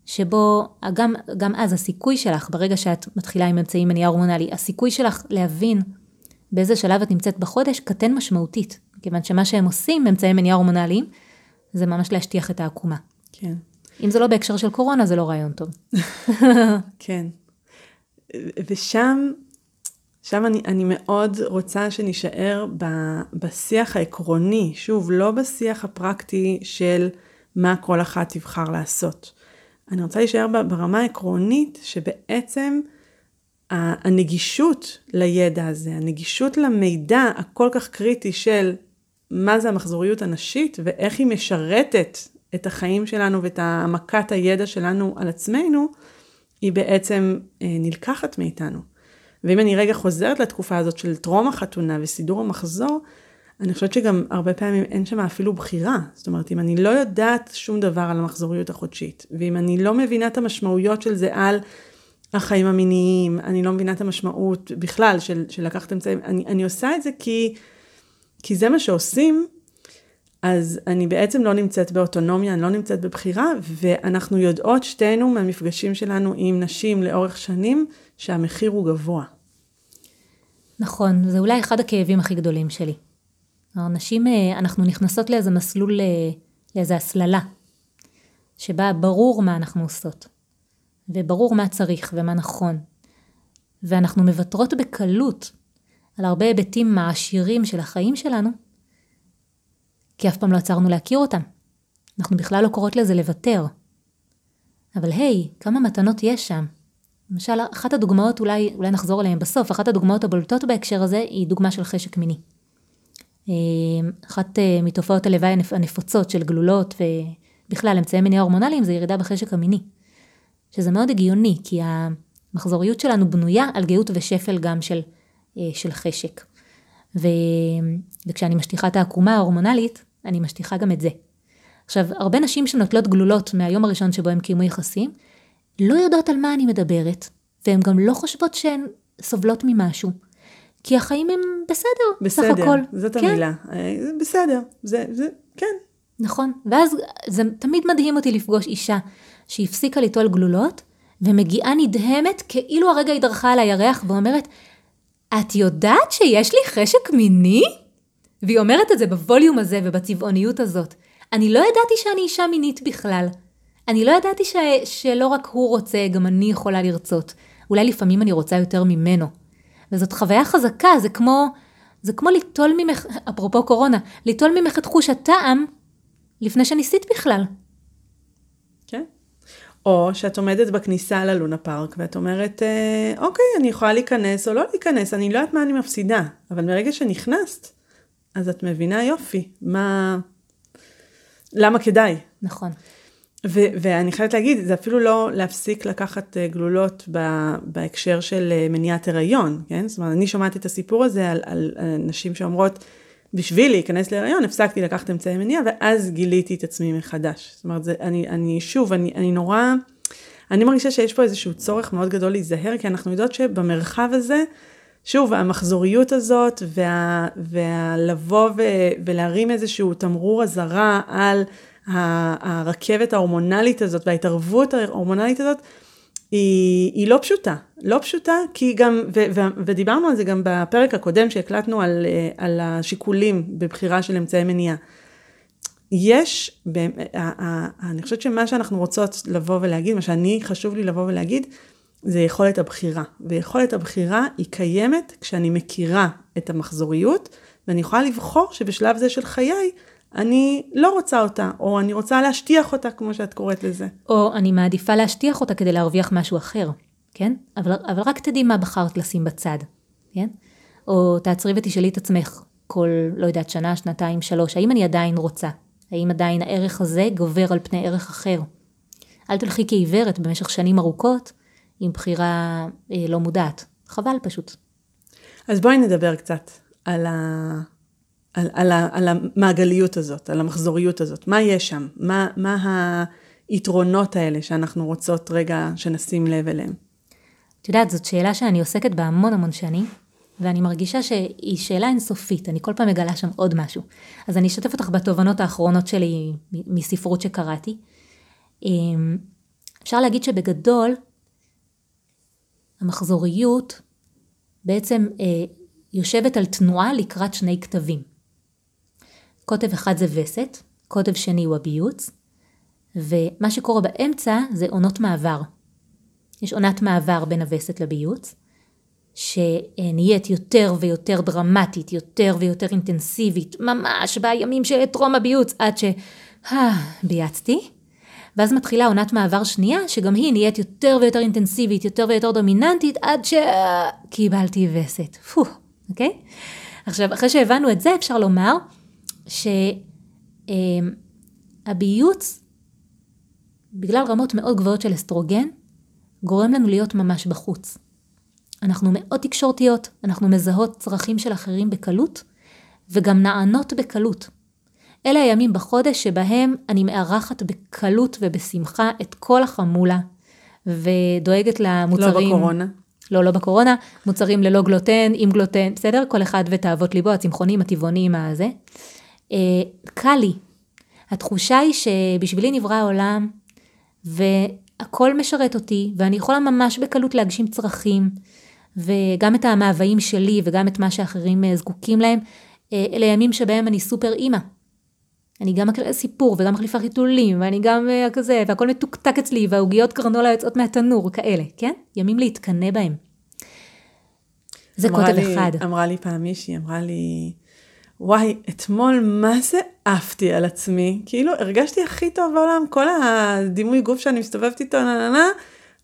שבו גם, גם אז הסיכוי שלך, ברגע שאת מתחילה עם אמצעים מניעה הורמונלי, הסיכוי שלך להבין באיזה שלב את נמצאת בחודש קטן משמעותית, כיוון שמה שהם עושים, אמצעי מניעה הורמונליים, זה ממש להשטיח את העקומה. כן. אם זה לא בהקשר של קורונה, זה לא רעיון טוב. כן. ושם, שם אני, אני מאוד רוצה שנישאר ב, בשיח העקרוני, שוב, לא בשיח הפרקטי של מה כל אחת תבחר לעשות. אני רוצה להישאר ברמה העקרונית, שבעצם הנגישות לידע הזה, הנגישות למידע הכל כך קריטי של מה זה המחזוריות הנשית ואיך היא משרתת את החיים שלנו ואת העמקת הידע שלנו על עצמנו, היא בעצם אה, נלקחת מאיתנו. ואם אני רגע חוזרת לתקופה הזאת של טרום החתונה וסידור המחזור, אני חושבת שגם הרבה פעמים אין שם אפילו בחירה. זאת אומרת, אם אני לא יודעת שום דבר על המחזוריות החודשית, ואם אני לא מבינה את המשמעויות של זה על החיים המיניים, אני לא מבינה את המשמעות בכלל של, של לקחת אמצעים, אני, אני עושה את זה כי, כי זה מה שעושים, אז אני בעצם לא נמצאת באוטונומיה, אני לא נמצאת בבחירה, ואנחנו יודעות שתינו מהמפגשים שלנו עם נשים לאורך שנים, שהמחיר הוא גבוה. נכון, זה אולי אחד הכאבים הכי גדולים שלי. נשים, אה, אנחנו נכנסות לאיזה מסלול, אה, לאיזה הסללה, שבה ברור מה אנחנו עושות, וברור מה צריך ומה נכון, ואנחנו מוותרות בקלות על הרבה היבטים מעשירים של החיים שלנו, כי אף פעם לא עצרנו להכיר אותם. אנחנו בכלל לא קוראות לזה לוותר. אבל היי, כמה מתנות יש שם. למשל, אחת הדוגמאות, אולי, אולי נחזור אליהן בסוף, אחת הדוגמאות הבולטות בהקשר הזה היא דוגמה של חשק מיני. אה, אחת אה, מתופעות הלוואי הנפוצות של גלולות ובכלל אמצעי מניעה הורמונליים זה ירידה בחשק המיני. שזה מאוד הגיוני, כי המחזוריות שלנו בנויה על גאות ושפל גם של, אה, של חשק. ו... וכשאני משטיחה את העקומה ההורמונלית, אני משטיחה גם את זה. עכשיו, הרבה נשים שנוטלות גלולות מהיום הראשון שבו הם קיימו יחסים, לא יודעות על מה אני מדברת, והן גם לא חושבות שהן סובלות ממשהו. כי החיים הם בסדר, בסדר, סך הכל. זאת כן. המילה. אה, זה בסדר, זה, זה, כן. נכון, ואז זה תמיד מדהים אותי לפגוש אישה שהפסיקה ליטול גלולות, ומגיעה נדהמת כאילו הרגע היא דרכה על הירח ואומרת, את יודעת שיש לי חשק מיני? והיא אומרת את זה בווליום הזה ובצבעוניות הזאת. אני לא ידעתי שאני אישה מינית בכלל. אני לא ידעתי ש... שלא רק הוא רוצה, גם אני יכולה לרצות. אולי לפעמים אני רוצה יותר ממנו. וזאת חוויה חזקה, זה כמו, זה כמו ליטול ממך, אפרופו קורונה, ליטול ממך את חוש הטעם לפני שניסית בכלל. או שאת עומדת בכניסה ללונה פארק ואת אומרת, אה, אוקיי, אני יכולה להיכנס או לא להיכנס, אני לא יודעת מה אני מפסידה. אבל מרגע שנכנסת, אז את מבינה יופי, מה... למה כדאי. נכון. ו- ואני חייבת להגיד, זה אפילו לא להפסיק לקחת uh, גלולות ב- בהקשר של uh, מניעת הריון, כן? זאת אומרת, אני שומעת את הסיפור הזה על, על, על נשים שאומרות, בשביל להיכנס להריון הפסקתי לקחת אמצעי מניעה, ואז גיליתי את עצמי מחדש. זאת אומרת, זה, אני, אני שוב, אני, אני נורא, אני מרגישה שיש פה איזשהו צורך מאוד גדול להיזהר, כי אנחנו יודעות שבמרחב הזה, שוב, המחזוריות הזאת, וה, והלבוא ו, ולהרים איזשהו תמרור אזהרה על הרכבת ההורמונלית הזאת וההתערבות ההורמונלית הזאת, היא, היא לא פשוטה. לא פשוטה, כי גם, ו, ו, ודיברנו על זה גם בפרק הקודם שהקלטנו על, על השיקולים בבחירה של אמצעי מניעה. יש, אני חושבת שמה שאנחנו רוצות לבוא ולהגיד, מה שאני חשוב לי לבוא ולהגיד, זה יכולת הבחירה. ויכולת הבחירה היא קיימת כשאני מכירה את המחזוריות, ואני יכולה לבחור שבשלב זה של חיי, אני לא רוצה אותה, או אני רוצה להשטיח אותה, כמו שאת קוראת לזה. או אני מעדיפה להשטיח אותה כדי להרוויח משהו אחר, כן? אבל, אבל רק תדעי מה בחרת לשים בצד, כן? או תעצרי ותשאלי את עצמך כל, לא יודעת, שנה, שנתיים, שלוש, האם אני עדיין רוצה? האם עדיין הערך הזה גובר על פני ערך אחר? אל תלכי כעיוורת במשך שנים ארוכות עם בחירה אה, לא מודעת. חבל פשוט. אז בואי נדבר קצת על, ה... על, על. על המעגליות הזאת, על המחזוריות הזאת. מה יש שם? מה, מה היתרונות האלה שאנחנו רוצות רגע שנשים לב אליהם? את יודעת, זאת שאלה שאני עוסקת בה המון המון שנים, ואני מרגישה שהיא שאלה אינסופית, אני כל פעם מגלה שם עוד משהו. אז אני אשתף אותך בתובנות האחרונות שלי מספרות שקראתי. אמ, אפשר להגיד שבגדול, המחזוריות בעצם אה, יושבת על תנועה לקראת שני כתבים. קוטב אחד זה וסת, קוטב שני הוא הביוץ, ומה שקורה באמצע זה עונות מעבר. יש עונת מעבר בין הווסת לביוץ, שנהיית יותר ויותר דרמטית, יותר ויותר אינטנסיבית, ממש בימים של טרום הביוץ, עד ש... אה, בייצתי. ואז מתחילה עונת מעבר שנייה, שגם היא נהיית יותר ויותר אינטנסיבית, יותר ויותר דומיננטית, עד שקיבלתי וסת. פו, אוקיי? עכשיו, אחרי שהבנו את זה, אפשר לומר שהביוץ, בגלל רמות מאוד גבוהות של אסטרוגן, גורם לנו להיות ממש בחוץ. אנחנו מאוד תקשורתיות, אנחנו מזהות צרכים של אחרים בקלות, וגם נענות בקלות. אלה הימים בחודש שבהם אני מארחת בקלות ובשמחה את כל החמולה, ודואגת למוצרים... לא בקורונה. לא, לא בקורונה, מוצרים ללא גלוטן, עם גלוטן, בסדר? כל אחד ותאוות ליבו, הצמחונים, הטבעונים, הזה. אה, קל לי. התחושה היא שבשבילי נברא העולם, והכל משרת אותי, ואני יכולה ממש בקלות להגשים צרכים, וגם את המאוויים שלי, וגם את מה שאחרים אה, זקוקים להם. אה, אלה ימים שבהם אני סופר אימא. אני גם מקריאה סיפור וגם מחליפה חיתולים ואני גם uh, כזה והכל מתוקתק אצלי והעוגיות קרנולה יוצאות מהתנור כאלה, כן? ימים להתקנא בהם. זה קוטב לי, אחד. אמרה לי פעם מישהי, אמרה לי, וואי, אתמול מה זה עפתי על עצמי, כאילו הרגשתי הכי טוב בעולם, כל הדימוי גוף שאני מסתובבת איתו, נה נה נה,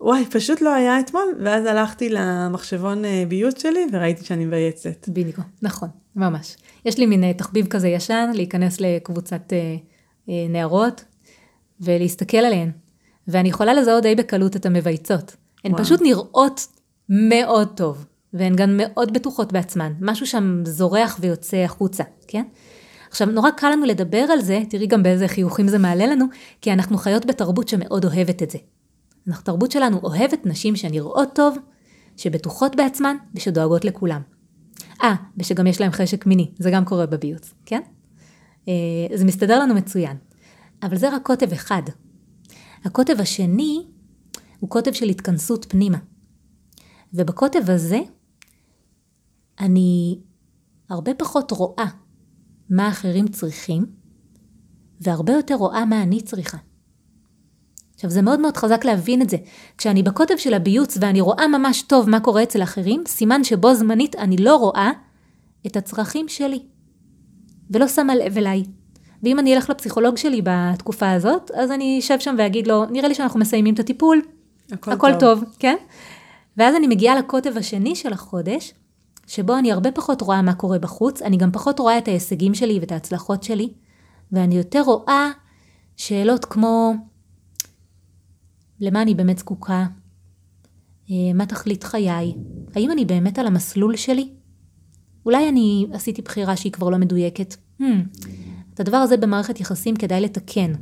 וואי, פשוט לא היה אתמול, ואז הלכתי למחשבון אה, ביוט שלי וראיתי שאני מבייצת. בדיוק, נכון, ממש. יש לי מין אה, תחביב כזה ישן, להיכנס לקבוצת אה, אה, נערות ולהסתכל עליהן. ואני יכולה לזהות די בקלות את המבייצות. הן וואו. פשוט נראות מאוד טוב, והן גם מאוד בטוחות בעצמן. משהו שם זורח ויוצא החוצה, כן? עכשיו, נורא קל לנו לדבר על זה, תראי גם באיזה חיוכים זה מעלה לנו, כי אנחנו חיות בתרבות שמאוד אוהבת את זה. התרבות שלנו אוהבת נשים שנראות טוב, שבטוחות בעצמן ושדואגות לכולם. אה, ושגם יש להם חשק מיני, זה גם קורה בביוץ, כן? אה, זה מסתדר לנו מצוין. אבל זה רק קוטב אחד. הקוטב השני הוא קוטב של התכנסות פנימה. ובקוטב הזה אני הרבה פחות רואה מה אחרים צריכים, והרבה יותר רואה מה אני צריכה. עכשיו זה מאוד מאוד חזק להבין את זה. כשאני בקוטב של הביוץ ואני רואה ממש טוב מה קורה אצל אחרים, סימן שבו זמנית אני לא רואה את הצרכים שלי. ולא שמה לב אליי. ואם אני אלך לפסיכולוג שלי בתקופה הזאת, אז אני אשב שם ואגיד לו, נראה לי שאנחנו מסיימים את הטיפול, הכל, הכל טוב. טוב, כן? ואז אני מגיעה לקוטב השני של החודש, שבו אני הרבה פחות רואה מה קורה בחוץ, אני גם פחות רואה את ההישגים שלי ואת ההצלחות שלי, ואני יותר רואה שאלות כמו, למה אני באמת זקוקה? אה, מה תכלית חיי? האם אני באמת על המסלול שלי? אולי אני עשיתי בחירה שהיא כבר לא מדויקת. Hmm, את הדבר הזה במערכת יחסים כדאי לתקן.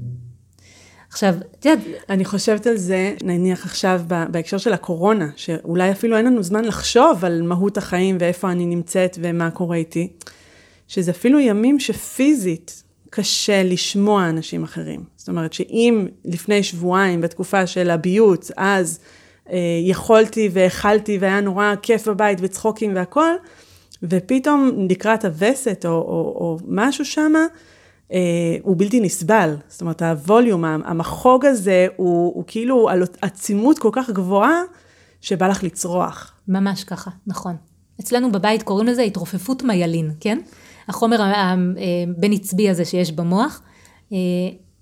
עכשיו, את יודעת... אני חושבת על זה, נניח עכשיו בהקשר של הקורונה, שאולי אפילו אין לנו זמן לחשוב על מהות החיים ואיפה אני נמצאת ומה קורה איתי, שזה אפילו ימים שפיזית קשה לשמוע אנשים אחרים. זאת אומרת שאם לפני שבועיים, בתקופה של הביוץ, אז אה, יכולתי והכלתי והיה נורא כיף בבית וצחוקים והכל, ופתאום לקראת הווסת או, או, או משהו שמה, הוא בלתי נסבל. זאת אומרת, הווליום, המחוג הזה, הוא, הוא כאילו על עצימות כל כך גבוהה, שבא לך לצרוח. ממש ככה, נכון. אצלנו בבית קוראים לזה התרופפות מיילין, כן? החומר הבין עצבי הזה שיש במוח. אה,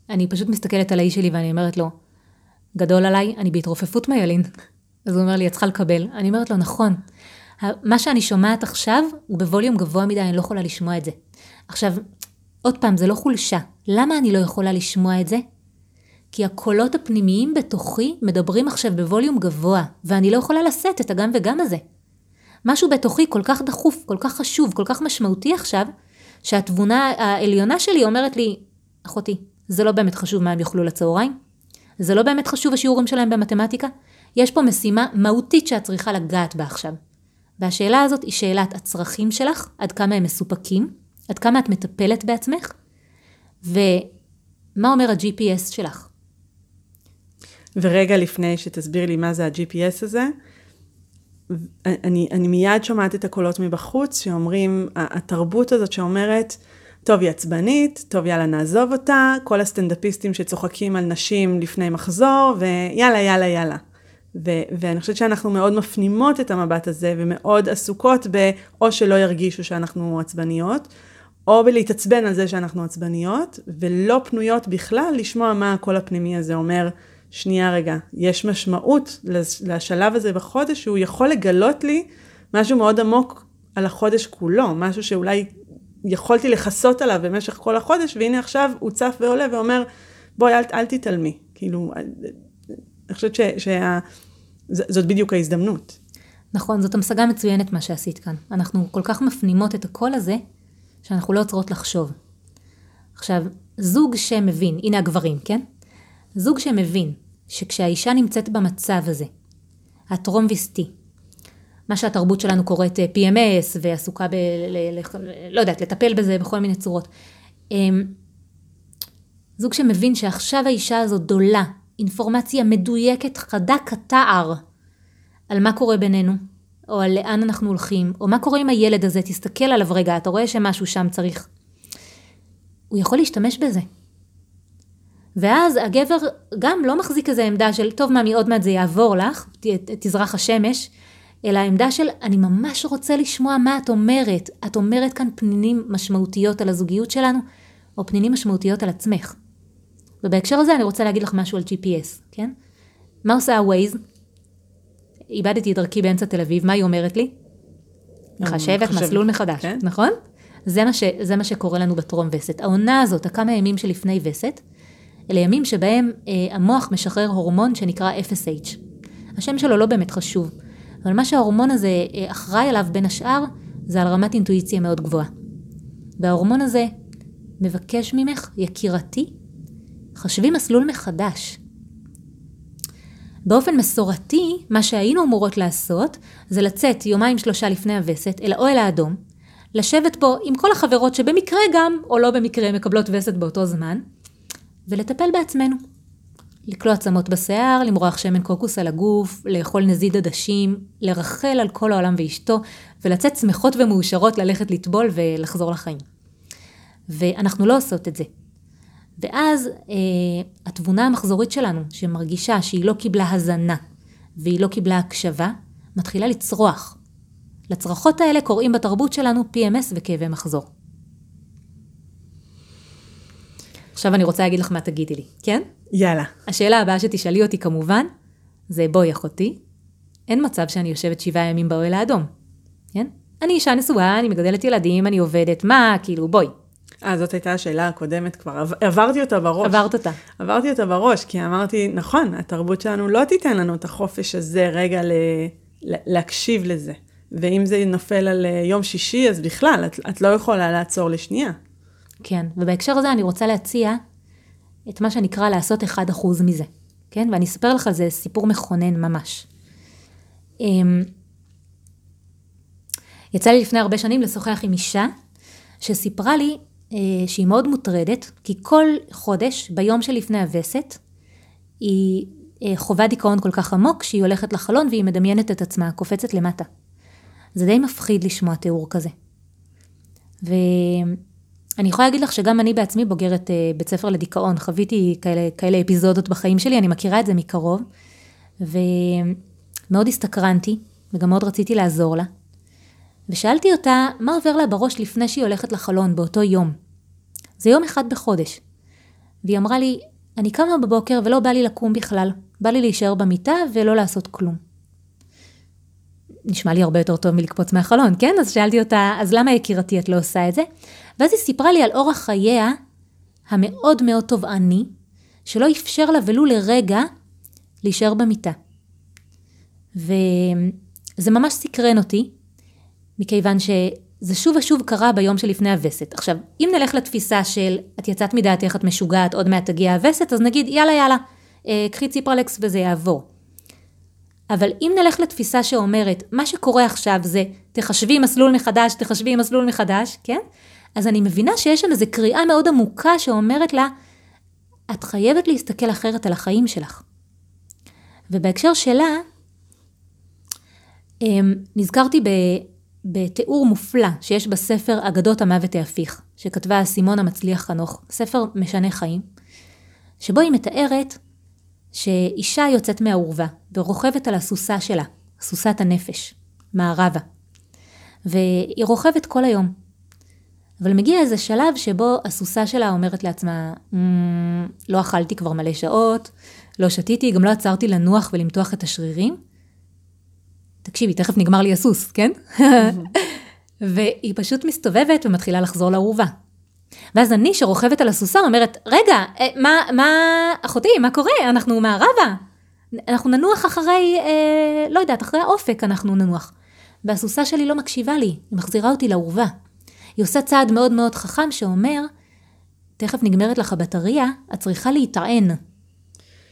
אני פשוט מסתכלת על האיש שלי ואני אומרת לו, גדול עליי, אני בהתרופפות מיילין. אז הוא אומר לי, את צריכה לקבל. אני אומרת לו, נכון. מה שאני שומעת עכשיו הוא בווליום גבוה מדי, אני לא יכולה לשמוע את זה. עכשיו, עוד פעם, זה לא חולשה. למה אני לא יכולה לשמוע את זה? כי הקולות הפנימיים בתוכי מדברים עכשיו בווליום גבוה, ואני לא יכולה לשאת את הגם וגם הזה. משהו בתוכי כל כך דחוף, כל כך חשוב, כל כך משמעותי עכשיו, שהתבונה העליונה שלי אומרת לי, אחותי, זה לא באמת חשוב מה הם יאכלו לצהריים, זה לא באמת חשוב השיעורים שלהם במתמטיקה, יש פה משימה מהותית שאת צריכה לגעת בה עכשיו. והשאלה הזאת היא שאלת הצרכים שלך, עד כמה הם מסופקים, עד כמה את מטפלת בעצמך, ומה אומר ה-GPS שלך. ורגע לפני שתסביר לי מה זה ה-GPS הזה, אני, אני מיד שומעת את הקולות מבחוץ שאומרים, התרבות הזאת שאומרת, טוב, היא עצבנית, טוב, יאללה, נעזוב אותה, כל הסטנדאפיסטים שצוחקים על נשים לפני מחזור, ויאללה, יאללה, יאללה. ו- ואני חושבת שאנחנו מאוד מפנימות את המבט הזה, ומאוד עסוקות באו שלא ירגישו שאנחנו עצבניות, או בלהתעצבן על זה שאנחנו עצבניות, ולא פנויות בכלל לשמוע מה הקול הפנימי הזה אומר. שנייה רגע, יש משמעות לשלב הזה בחודש שהוא יכול לגלות לי משהו מאוד עמוק על החודש כולו, משהו שאולי יכולתי לכסות עליו במשך כל החודש, והנה עכשיו הוא צף ועולה ואומר, בואי אל, אל תתעלמי. כאילו, אני חושבת שזאת בדיוק ההזדמנות. נכון, זאת המשגה מצוינת מה שעשית כאן. אנחנו כל כך מפנימות את הקול הזה, שאנחנו לא עוצרות לחשוב. עכשיו, זוג שמבין, הנה הגברים, כן? זוג שמבין שכשהאישה נמצאת במצב הזה, הטרום ויסטי, מה שהתרבות שלנו קוראת אה, PMS ועסוקה ב... ל, ל, לא יודעת, לטפל בזה בכל מיני צורות. אמ, זוג שמבין שעכשיו האישה הזאת דולה אינפורמציה מדויקת, חדה כתער, על מה קורה בינינו, או על לאן אנחנו הולכים, או מה קורה עם הילד הזה, תסתכל עליו רגע, אתה רואה שמשהו שם צריך. הוא יכול להשתמש בזה. ואז הגבר גם לא מחזיק איזה עמדה של, טוב ממי, עוד מעט זה יעבור לך, תזרח השמש, אלא העמדה של, אני ממש רוצה לשמוע מה את אומרת. את אומרת כאן פנינים משמעותיות על הזוגיות שלנו, או פנינים משמעותיות על עצמך. ובהקשר הזה אני רוצה להגיד לך משהו על GPS, כן? מה עושה ה-Waze? איבדתי את דרכי באמצע תל אביב, מה היא אומרת לי? מחשבת מסלול מחדש, כן? נכון? זה מה, ש, זה מה שקורה לנו בטרום וסת. העונה הזאת, הכמה ימים שלפני וסת, אלה ימים שבהם אה, המוח משחרר הורמון שנקרא FSH. השם שלו לא באמת חשוב, אבל מה שההורמון הזה אה, אחראי עליו בין השאר, זה על רמת אינטואיציה מאוד גבוהה. וההורמון הזה מבקש ממך, יקירתי, חשבי מסלול מחדש. באופן מסורתי, מה שהיינו אמורות לעשות, זה לצאת יומיים שלושה לפני הווסת אל האוהל האדום, לשבת בו עם כל החברות שבמקרה גם, או לא במקרה, מקבלות וסת באותו זמן, ולטפל בעצמנו. לקלוע עצמות בשיער, למרוח שמן קוקוס על הגוף, לאכול נזיד עדשים, לרחל על כל העולם ואשתו, ולצאת שמחות ומאושרות ללכת לטבול ולחזור לחיים. ואנחנו לא עושות את זה. ואז אה, התבונה המחזורית שלנו, שמרגישה שהיא לא קיבלה הזנה והיא לא קיבלה הקשבה, מתחילה לצרוח. לצרחות האלה קוראים בתרבות שלנו PMS וכאבי מחזור. עכשיו אני רוצה להגיד לך מה תגידי לי, כן? יאללה. השאלה הבאה שתשאלי אותי כמובן, זה בואי אחותי, אין מצב שאני יושבת שבעה ימים באוהל האדום, כן? אני אישה נשואה, אני מגדלת ילדים, אני עובדת, מה, כאילו, בואי. אה, זאת הייתה השאלה הקודמת כבר, עברתי אותה בראש. עברת אותה. עברתי אותה בראש, כי אמרתי, נכון, התרבות שלנו לא תיתן לנו את החופש הזה רגע ל... להקשיב לזה. ואם זה נופל על אה, יום שישי, אז בכלל, את, את לא יכולה לעצור לשנייה. כן, ובהקשר הזה אני רוצה להציע את מה שנקרא לעשות 1% מזה, כן? ואני אספר לך על זה סיפור מכונן ממש. אמ, יצא לי לפני הרבה שנים לשוחח עם אישה שסיפרה לי שהיא מאוד מוטרדת, כי כל חודש, ביום שלפני הווסת, היא אה, חווה דיכאון כל כך עמוק, שהיא הולכת לחלון והיא מדמיינת את עצמה, קופצת למטה. זה די מפחיד לשמוע תיאור כזה. ואני יכולה להגיד לך שגם אני בעצמי בוגרת אה, בית ספר לדיכאון, חוויתי כאלה, כאלה אפיזודות בחיים שלי, אני מכירה את זה מקרוב, ומאוד הסתקרנתי, וגם מאוד רציתי לעזור לה. ושאלתי אותה מה עובר לה בראש לפני שהיא הולכת לחלון באותו יום. זה יום אחד בחודש. והיא אמרה לי, אני קמה בבוקר ולא בא לי לקום בכלל, בא לי להישאר במיטה ולא לעשות כלום. נשמע לי הרבה יותר טוב מלקפוץ מהחלון, כן? אז שאלתי אותה, אז למה יקירתי את לא עושה את זה? ואז היא סיפרה לי על אורח חייה המאוד מאוד תובעני, שלא אפשר לה ולו לרגע להישאר במיטה. וזה ממש סקרן אותי, מכיוון שזה שוב ושוב קרה ביום שלפני הווסת. עכשיו, אם נלך לתפיסה של את יצאת מדעתך, את משוגעת, עוד מעט תגיע הווסת, אז נגיד יאללה יאללה, אה, קחי ציפרלקס וזה יעבור. אבל אם נלך לתפיסה שאומרת, מה שקורה עכשיו זה תחשבי מסלול מחדש, תחשבי מסלול מחדש, כן? אז אני מבינה שיש שם איזו קריאה מאוד עמוקה שאומרת לה, את חייבת להסתכל אחרת על החיים שלך. ובהקשר שלה, אמ, נזכרתי בתיאור מופלא שיש בספר אגדות המוות ההפיך, שכתבה סימון המצליח חנוך, ספר משנה חיים, שבו היא מתארת שאישה יוצאת מהעורבה ורוכבת על הסוסה שלה, סוסת הנפש, מערבה, והיא רוכבת כל היום. אבל מגיע איזה שלב שבו הסוסה שלה אומרת לעצמה, mm, לא אכלתי כבר מלא שעות, לא שתיתי, גם לא עצרתי לנוח ולמתוח את השרירים, תקשיבי, תכף נגמר לי הסוס, כן? והיא פשוט מסתובבת ומתחילה לחזור לאורווה. ואז אני שרוכבת על הסוסה אומרת, רגע, אה, מה, מה, אחותי, מה קורה? אנחנו מערבה. אנחנו ננוח אחרי, אה, לא יודעת, אחרי האופק אנחנו ננוח. והסוסה שלי לא מקשיבה לי, היא מחזירה אותי לאורווה. היא עושה צעד מאוד מאוד חכם שאומר, תכף נגמרת לך הבטריה, את צריכה להיטען.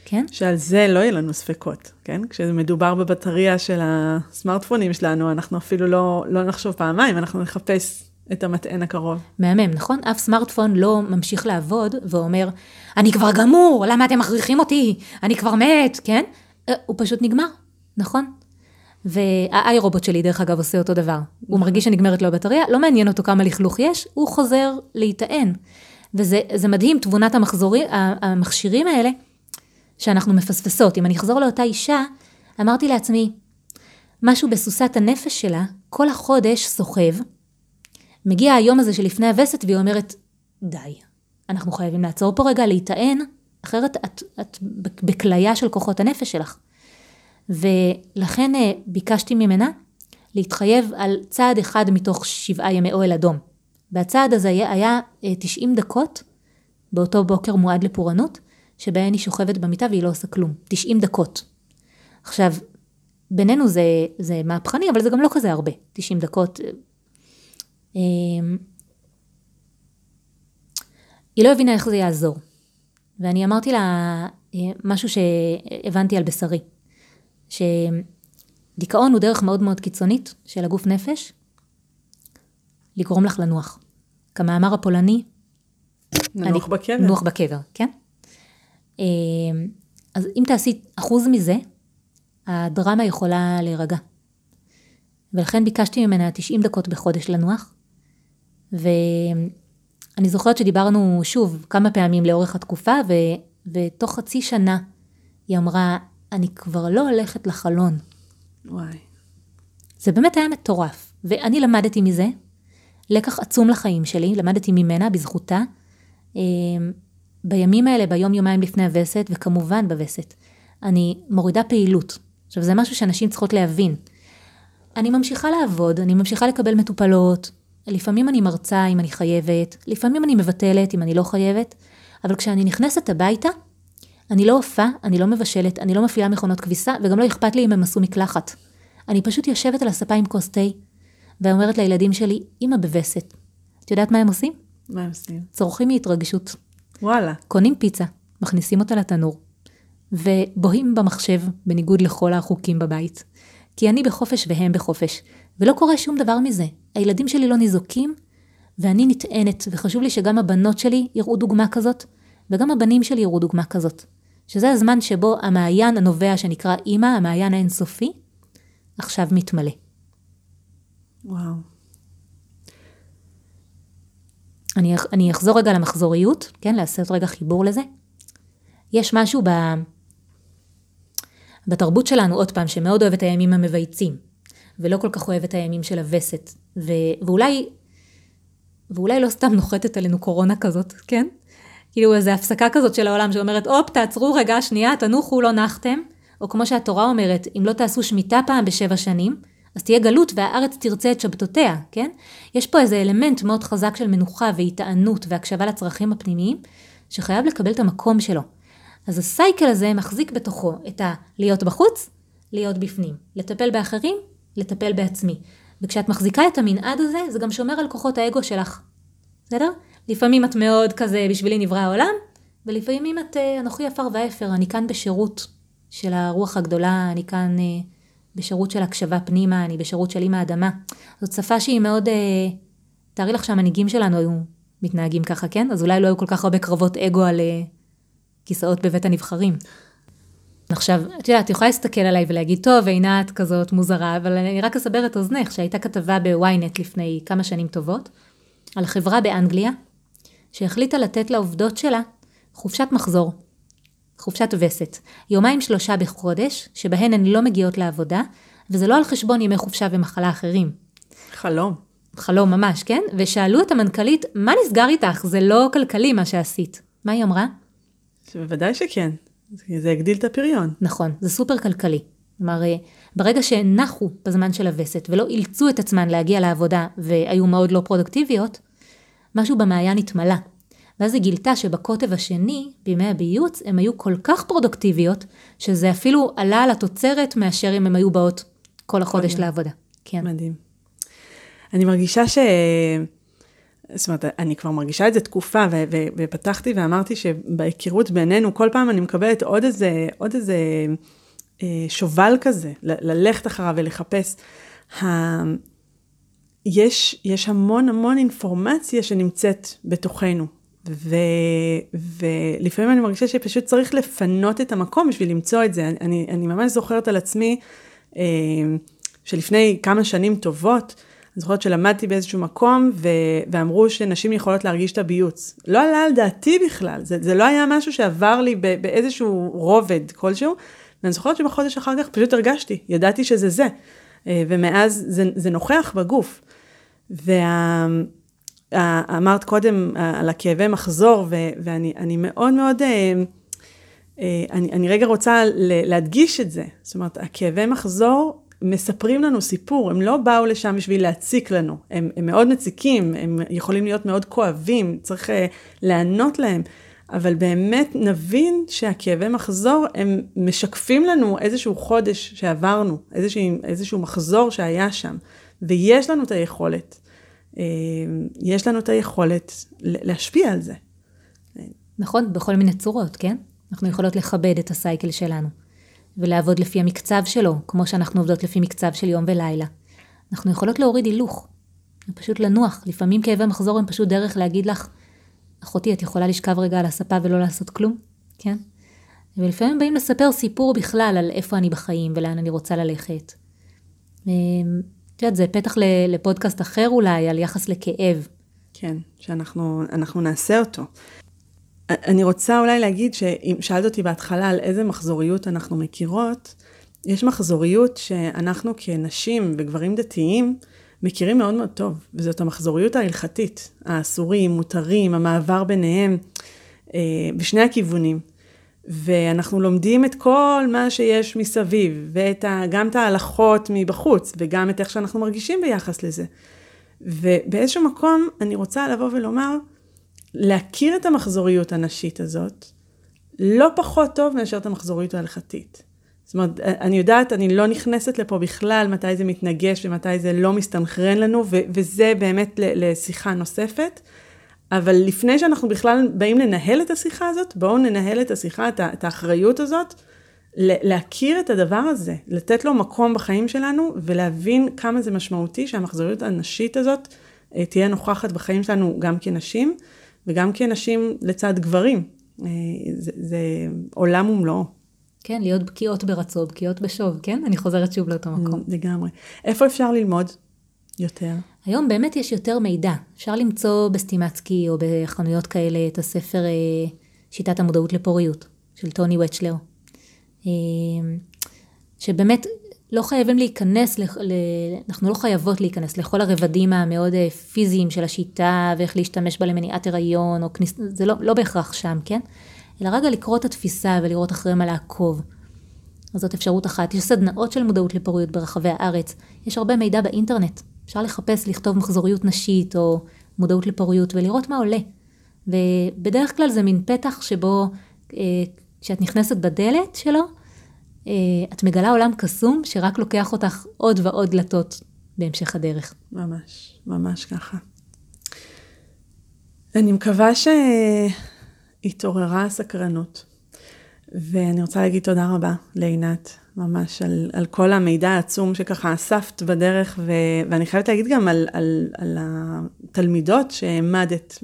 כן? שעל זה לא יהיה לנו ספקות, כן? כשמדובר בבטריה של הסמארטפונים שלנו, אנחנו אפילו לא, לא נחשוב פעמיים, אנחנו נחפש את המטען הקרוב. מהמם, נכון? אף סמארטפון לא ממשיך לעבוד ואומר, אני כבר גמור, למה אתם מכריחים אותי? אני כבר מת, כן? אה, הוא פשוט נגמר, נכון? והאיי רובוט שלי, דרך אגב, עושה אותו דבר. הוא מרגיש שנגמרת לו הבטריה, לא מעניין אותו כמה לכלוך יש, הוא חוזר להיטען. וזה מדהים, תבונת המחזורי, המכשירים האלה, שאנחנו מפספסות. אם אני אחזור לאותה אישה, אמרתי לעצמי, משהו בסוסת הנפש שלה, כל החודש סוחב, מגיע היום הזה שלפני הווסת והיא אומרת, די, אנחנו חייבים לעצור פה רגע, להיטען, אחרת את, את בכליה של כוחות הנפש שלך. ולכן אה, ביקשתי ממנה להתחייב על צעד אחד מתוך שבעה ימי אוהל אדום. והצעד הזה היה, היה 90 אה, דקות באותו בוקר מועד לפורענות, שבהן היא שוכבת במיטה והיא לא עושה כלום. 90 דקות. עכשיו, בינינו זה, זה מהפכני, אבל זה גם לא כזה הרבה. 90 דקות. אה, היא לא הבינה איך זה יעזור. ואני אמרתי לה משהו שהבנתי על בשרי. שדיכאון הוא דרך מאוד מאוד קיצונית של הגוף נפש, לגרום לך לנוח. כמאמר הפולני, ננוח אני, בקבר. נוח בקבר, כן? אמ, אז אם תעשי אחוז מזה, הדרמה יכולה להירגע. ולכן ביקשתי ממנה 90 דקות בחודש לנוח, ואני זוכרת שדיברנו שוב כמה פעמים לאורך התקופה, ו... ותוך חצי שנה היא אמרה, אני כבר לא הולכת לחלון. וואי. זה באמת היה מטורף. ואני למדתי מזה, לקח עצום לחיים שלי, למדתי ממנה, בזכותה. בימים האלה, ביום יומיים לפני הווסת, וכמובן בווסת, אני מורידה פעילות. עכשיו, זה משהו שאנשים צריכות להבין. אני ממשיכה לעבוד, אני ממשיכה לקבל מטופלות, לפעמים אני מרצה אם אני חייבת, לפעמים אני מבטלת אם אני לא חייבת, אבל כשאני נכנסת הביתה, אני לא אופה, אני לא מבשלת, אני לא מפעילה מכונות כביסה, וגם לא אכפת לי אם הם עשו מקלחת. אני פשוט יושבת על הספה עם כוס תה, ואומרת לילדים שלי, אמא בווסת. את יודעת מה הם עושים? מה הם עושים? צורכים מהתרגשות. וואלה. קונים פיצה, מכניסים אותה לתנור, ובוהים במחשב, בניגוד לכל החוקים בבית. כי אני בחופש והם בחופש, ולא קורה שום דבר מזה. הילדים שלי לא ניזוקים, ואני נטענת, וחשוב לי שגם הבנות שלי יראו דוגמה כזאת, וגם הבנים שלי יראו דוגמה כזאת. שזה הזמן שבו המעיין הנובע שנקרא אימא, המעיין האינסופי, עכשיו מתמלא. וואו. אני, אני אחזור רגע למחזוריות, כן, לעשות רגע חיבור לזה. יש משהו ב... בתרבות שלנו, עוד פעם, שמאוד אוהב את הימים המבייצים, ולא כל כך אוהב את הימים של הווסת, ו... ואולי, ואולי לא סתם נוחתת עלינו קורונה כזאת, כן? כאילו איזו הפסקה כזאת של העולם שאומרת, הופ, תעצרו רגע, שנייה, תנוחו, לא נחתם. או כמו שהתורה אומרת, אם לא תעשו שמיטה פעם בשבע שנים, אז תהיה גלות והארץ תרצה את שבתותיה, כן? יש פה איזה אלמנט מאוד חזק של מנוחה והיטענות והקשבה לצרכים הפנימיים, שחייב לקבל את המקום שלו. אז הסייקל הזה מחזיק בתוכו את ה- להיות בחוץ, להיות בפנים. לטפל באחרים, לטפל בעצמי. וכשאת מחזיקה את המנעד הזה, זה גם שומר על כוחות האגו שלך. בסדר? לפעמים את מאוד כזה, בשבילי נברא העולם, ולפעמים את אה, אנוכי עפר ואפר, אני כאן בשירות של הרוח הגדולה, אני כאן אה, בשירות של הקשבה פנימה, אני בשירות של אימא האדמה. זאת שפה שהיא מאוד, אה, תארי לך שהמנהיגים שלנו היו מתנהגים ככה, כן? אז אולי לא היו כל כך הרבה קרבות אגו על כיסאות בבית הנבחרים. עכשיו, את יודעת, את יכולה להסתכל עליי ולהגיד, טוב, עינת כזאת מוזרה, אבל אני רק אסבר את אוזנך, שהייתה כתבה בוויינט לפני כמה שנים טובות, על חברה באנגליה, שהחליטה לתת לעובדות שלה חופשת מחזור, חופשת וסת, יומיים שלושה בחודש, שבהן הן לא מגיעות לעבודה, וזה לא על חשבון ימי חופשה ומחלה אחרים. חלום. חלום ממש, כן? ושאלו את המנכ"לית, מה נסגר איתך? זה לא כלכלי מה שעשית. מה היא אמרה? בוודאי שכן. זה הגדיל את הפריון. נכון, זה סופר כלכלי. כלומר, אה, ברגע שהן נחו בזמן של הווסת ולא אילצו את עצמן להגיע לעבודה והיו מאוד לא פרודקטיביות, משהו במעיין התמלא. ואז היא גילתה שבקוטב השני, בימי הביוץ, הן היו כל כך פרודוקטיביות, שזה אפילו עלה על התוצרת מאשר אם הן היו באות כל החודש מדהים. לעבודה. כן. מדהים. אני מרגישה ש... זאת אומרת, אני כבר מרגישה את זה תקופה, ו- ו- ופתחתי ואמרתי שבהיכרות בינינו, כל פעם אני מקבלת עוד איזה, עוד איזה אה, שובל כזה, ל- ללכת אחריו ולחפש. ה- יש, יש המון המון אינפורמציה שנמצאת בתוכנו, ו, ולפעמים אני מרגישה שפשוט צריך לפנות את המקום בשביל למצוא את זה. אני, אני ממש זוכרת על עצמי, אה, שלפני כמה שנים טובות, אני זוכרת שלמדתי באיזשהו מקום, ו, ואמרו שנשים יכולות להרגיש את הביוץ. לא עלה על דעתי בכלל, זה, זה לא היה משהו שעבר לי ב, באיזשהו רובד כלשהו, ואני זוכרת שבחודש אחר כך פשוט הרגשתי, ידעתי שזה זה. אה, ומאז זה, זה נוכח בגוף. ואמרת קודם אה, על הכאבי מחזור, ו, ואני אני מאוד מאוד, אה, אה, אני, אני רגע רוצה להדגיש את זה. זאת אומרת, הכאבי מחזור מספרים לנו סיפור, הם לא באו לשם בשביל להציק לנו, הם, הם מאוד מציקים, הם יכולים להיות מאוד כואבים, צריך לענות להם, אבל באמת נבין שהכאבי מחזור הם משקפים לנו איזשהו חודש שעברנו, איזשהו, איזשהו מחזור שהיה שם, ויש לנו את היכולת, יש לנו את היכולת להשפיע על זה. נכון, בכל מיני צורות, כן? אנחנו יכולות לכבד את הסייקל שלנו. ולעבוד לפי המקצב שלו, כמו שאנחנו עובדות לפי מקצב של יום ולילה. אנחנו יכולות להוריד הילוך, פשוט לנוח. לפעמים כאבי מחזור הם פשוט דרך להגיד לך, אחותי, את יכולה לשכב רגע על הספה ולא לעשות כלום, כן? ולפעמים באים לספר סיפור בכלל על איפה אני בחיים ולאן אני רוצה ללכת. את יודעת, זה פתח לפודקאסט אחר אולי, על יחס לכאב. כן, שאנחנו נעשה אותו. אני רוצה אולי להגיד שאם שאלת אותי בהתחלה על איזה מחזוריות אנחנו מכירות, יש מחזוריות שאנחנו כנשים וגברים דתיים מכירים מאוד מאוד טוב, וזאת המחזוריות ההלכתית, האסורים, מותרים, המעבר ביניהם, אה, בשני הכיוונים. ואנחנו לומדים את כל מה שיש מסביב, וגם את ההלכות מבחוץ, וגם את איך שאנחנו מרגישים ביחס לזה. ובאיזשהו מקום אני רוצה לבוא ולומר, להכיר את המחזוריות הנשית הזאת, לא פחות טוב מאשר את המחזוריות ההלכתית. זאת אומרת, אני יודעת, אני לא נכנסת לפה בכלל מתי זה מתנגש ומתי זה לא מסתנכרן לנו, וזה באמת לשיחה נוספת. אבל לפני שאנחנו בכלל באים לנהל את השיחה הזאת, בואו ננהל את השיחה, את האחריות הזאת, להכיר את הדבר הזה, לתת לו מקום בחיים שלנו, ולהבין כמה זה משמעותי שהמחזוריות הנשית הזאת אה, תהיה נוכחת בחיים שלנו גם כנשים. וגם כנשים לצד גברים. אה, זה, זה עולם ומלואו. כן, להיות בקיאות ברצו, בקיאות בשוב, כן? אני חוזרת שוב לאותו מקום. לגמרי. איפה אפשר ללמוד יותר? היום באמת יש יותר מידע. אפשר למצוא בסטימצקי או בחנויות כאלה את הספר אה, שיטת המודעות לפוריות של טוני וצ'לר. אה, שבאמת לא חייבים להיכנס, אנחנו לא חייבות להיכנס לכל הרבדים המאוד אה, פיזיים של השיטה ואיך להשתמש בה למניעת הריון, או כניס, זה לא, לא בהכרח שם, כן? אלא רגע לקרוא את התפיסה ולראות אחרי מה לעקוב. אז זאת אפשרות אחת. יש סדנאות של מודעות לפוריות ברחבי הארץ. יש הרבה מידע באינטרנט. אפשר לחפש, לכתוב מחזוריות נשית או מודעות לפוריות ולראות מה עולה. ובדרך כלל זה מין פתח שבו אה, כשאת נכנסת בדלת שלו, אה, את מגלה עולם קסום שרק לוקח אותך עוד ועוד דלתות בהמשך הדרך. ממש, ממש ככה. אני מקווה שהתעוררה הסקרנות, ואני רוצה להגיד תודה רבה לעינת, ממש על, על כל המידע העצום שככה אספת בדרך, ו, ואני חייבת להגיד גם על, על, על התלמידות שהעמדת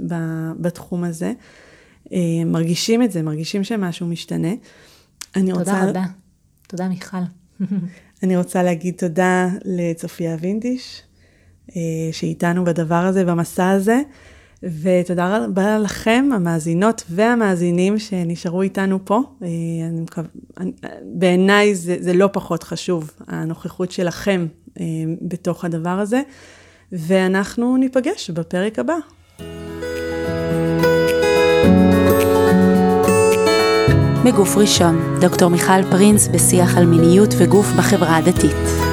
בתחום הזה. אה, מרגישים את זה, מרגישים שמשהו משתנה. אני תודה רוצה... רבה. תודה מיכל. אני רוצה להגיד תודה לצופיה וינדיש, אה, שאיתנו בדבר הזה, במסע הזה, ותודה רבה לכם, המאזינות והמאזינים שנשארו איתנו פה. אה, אני מקו... בעיניי זה, זה לא פחות חשוב, הנוכחות שלכם אה, בתוך הדבר הזה, ואנחנו ניפגש בפרק הבא. מגוף ראשון, דוקטור מיכל פרינס בשיח על מיניות וגוף בחברה הדתית.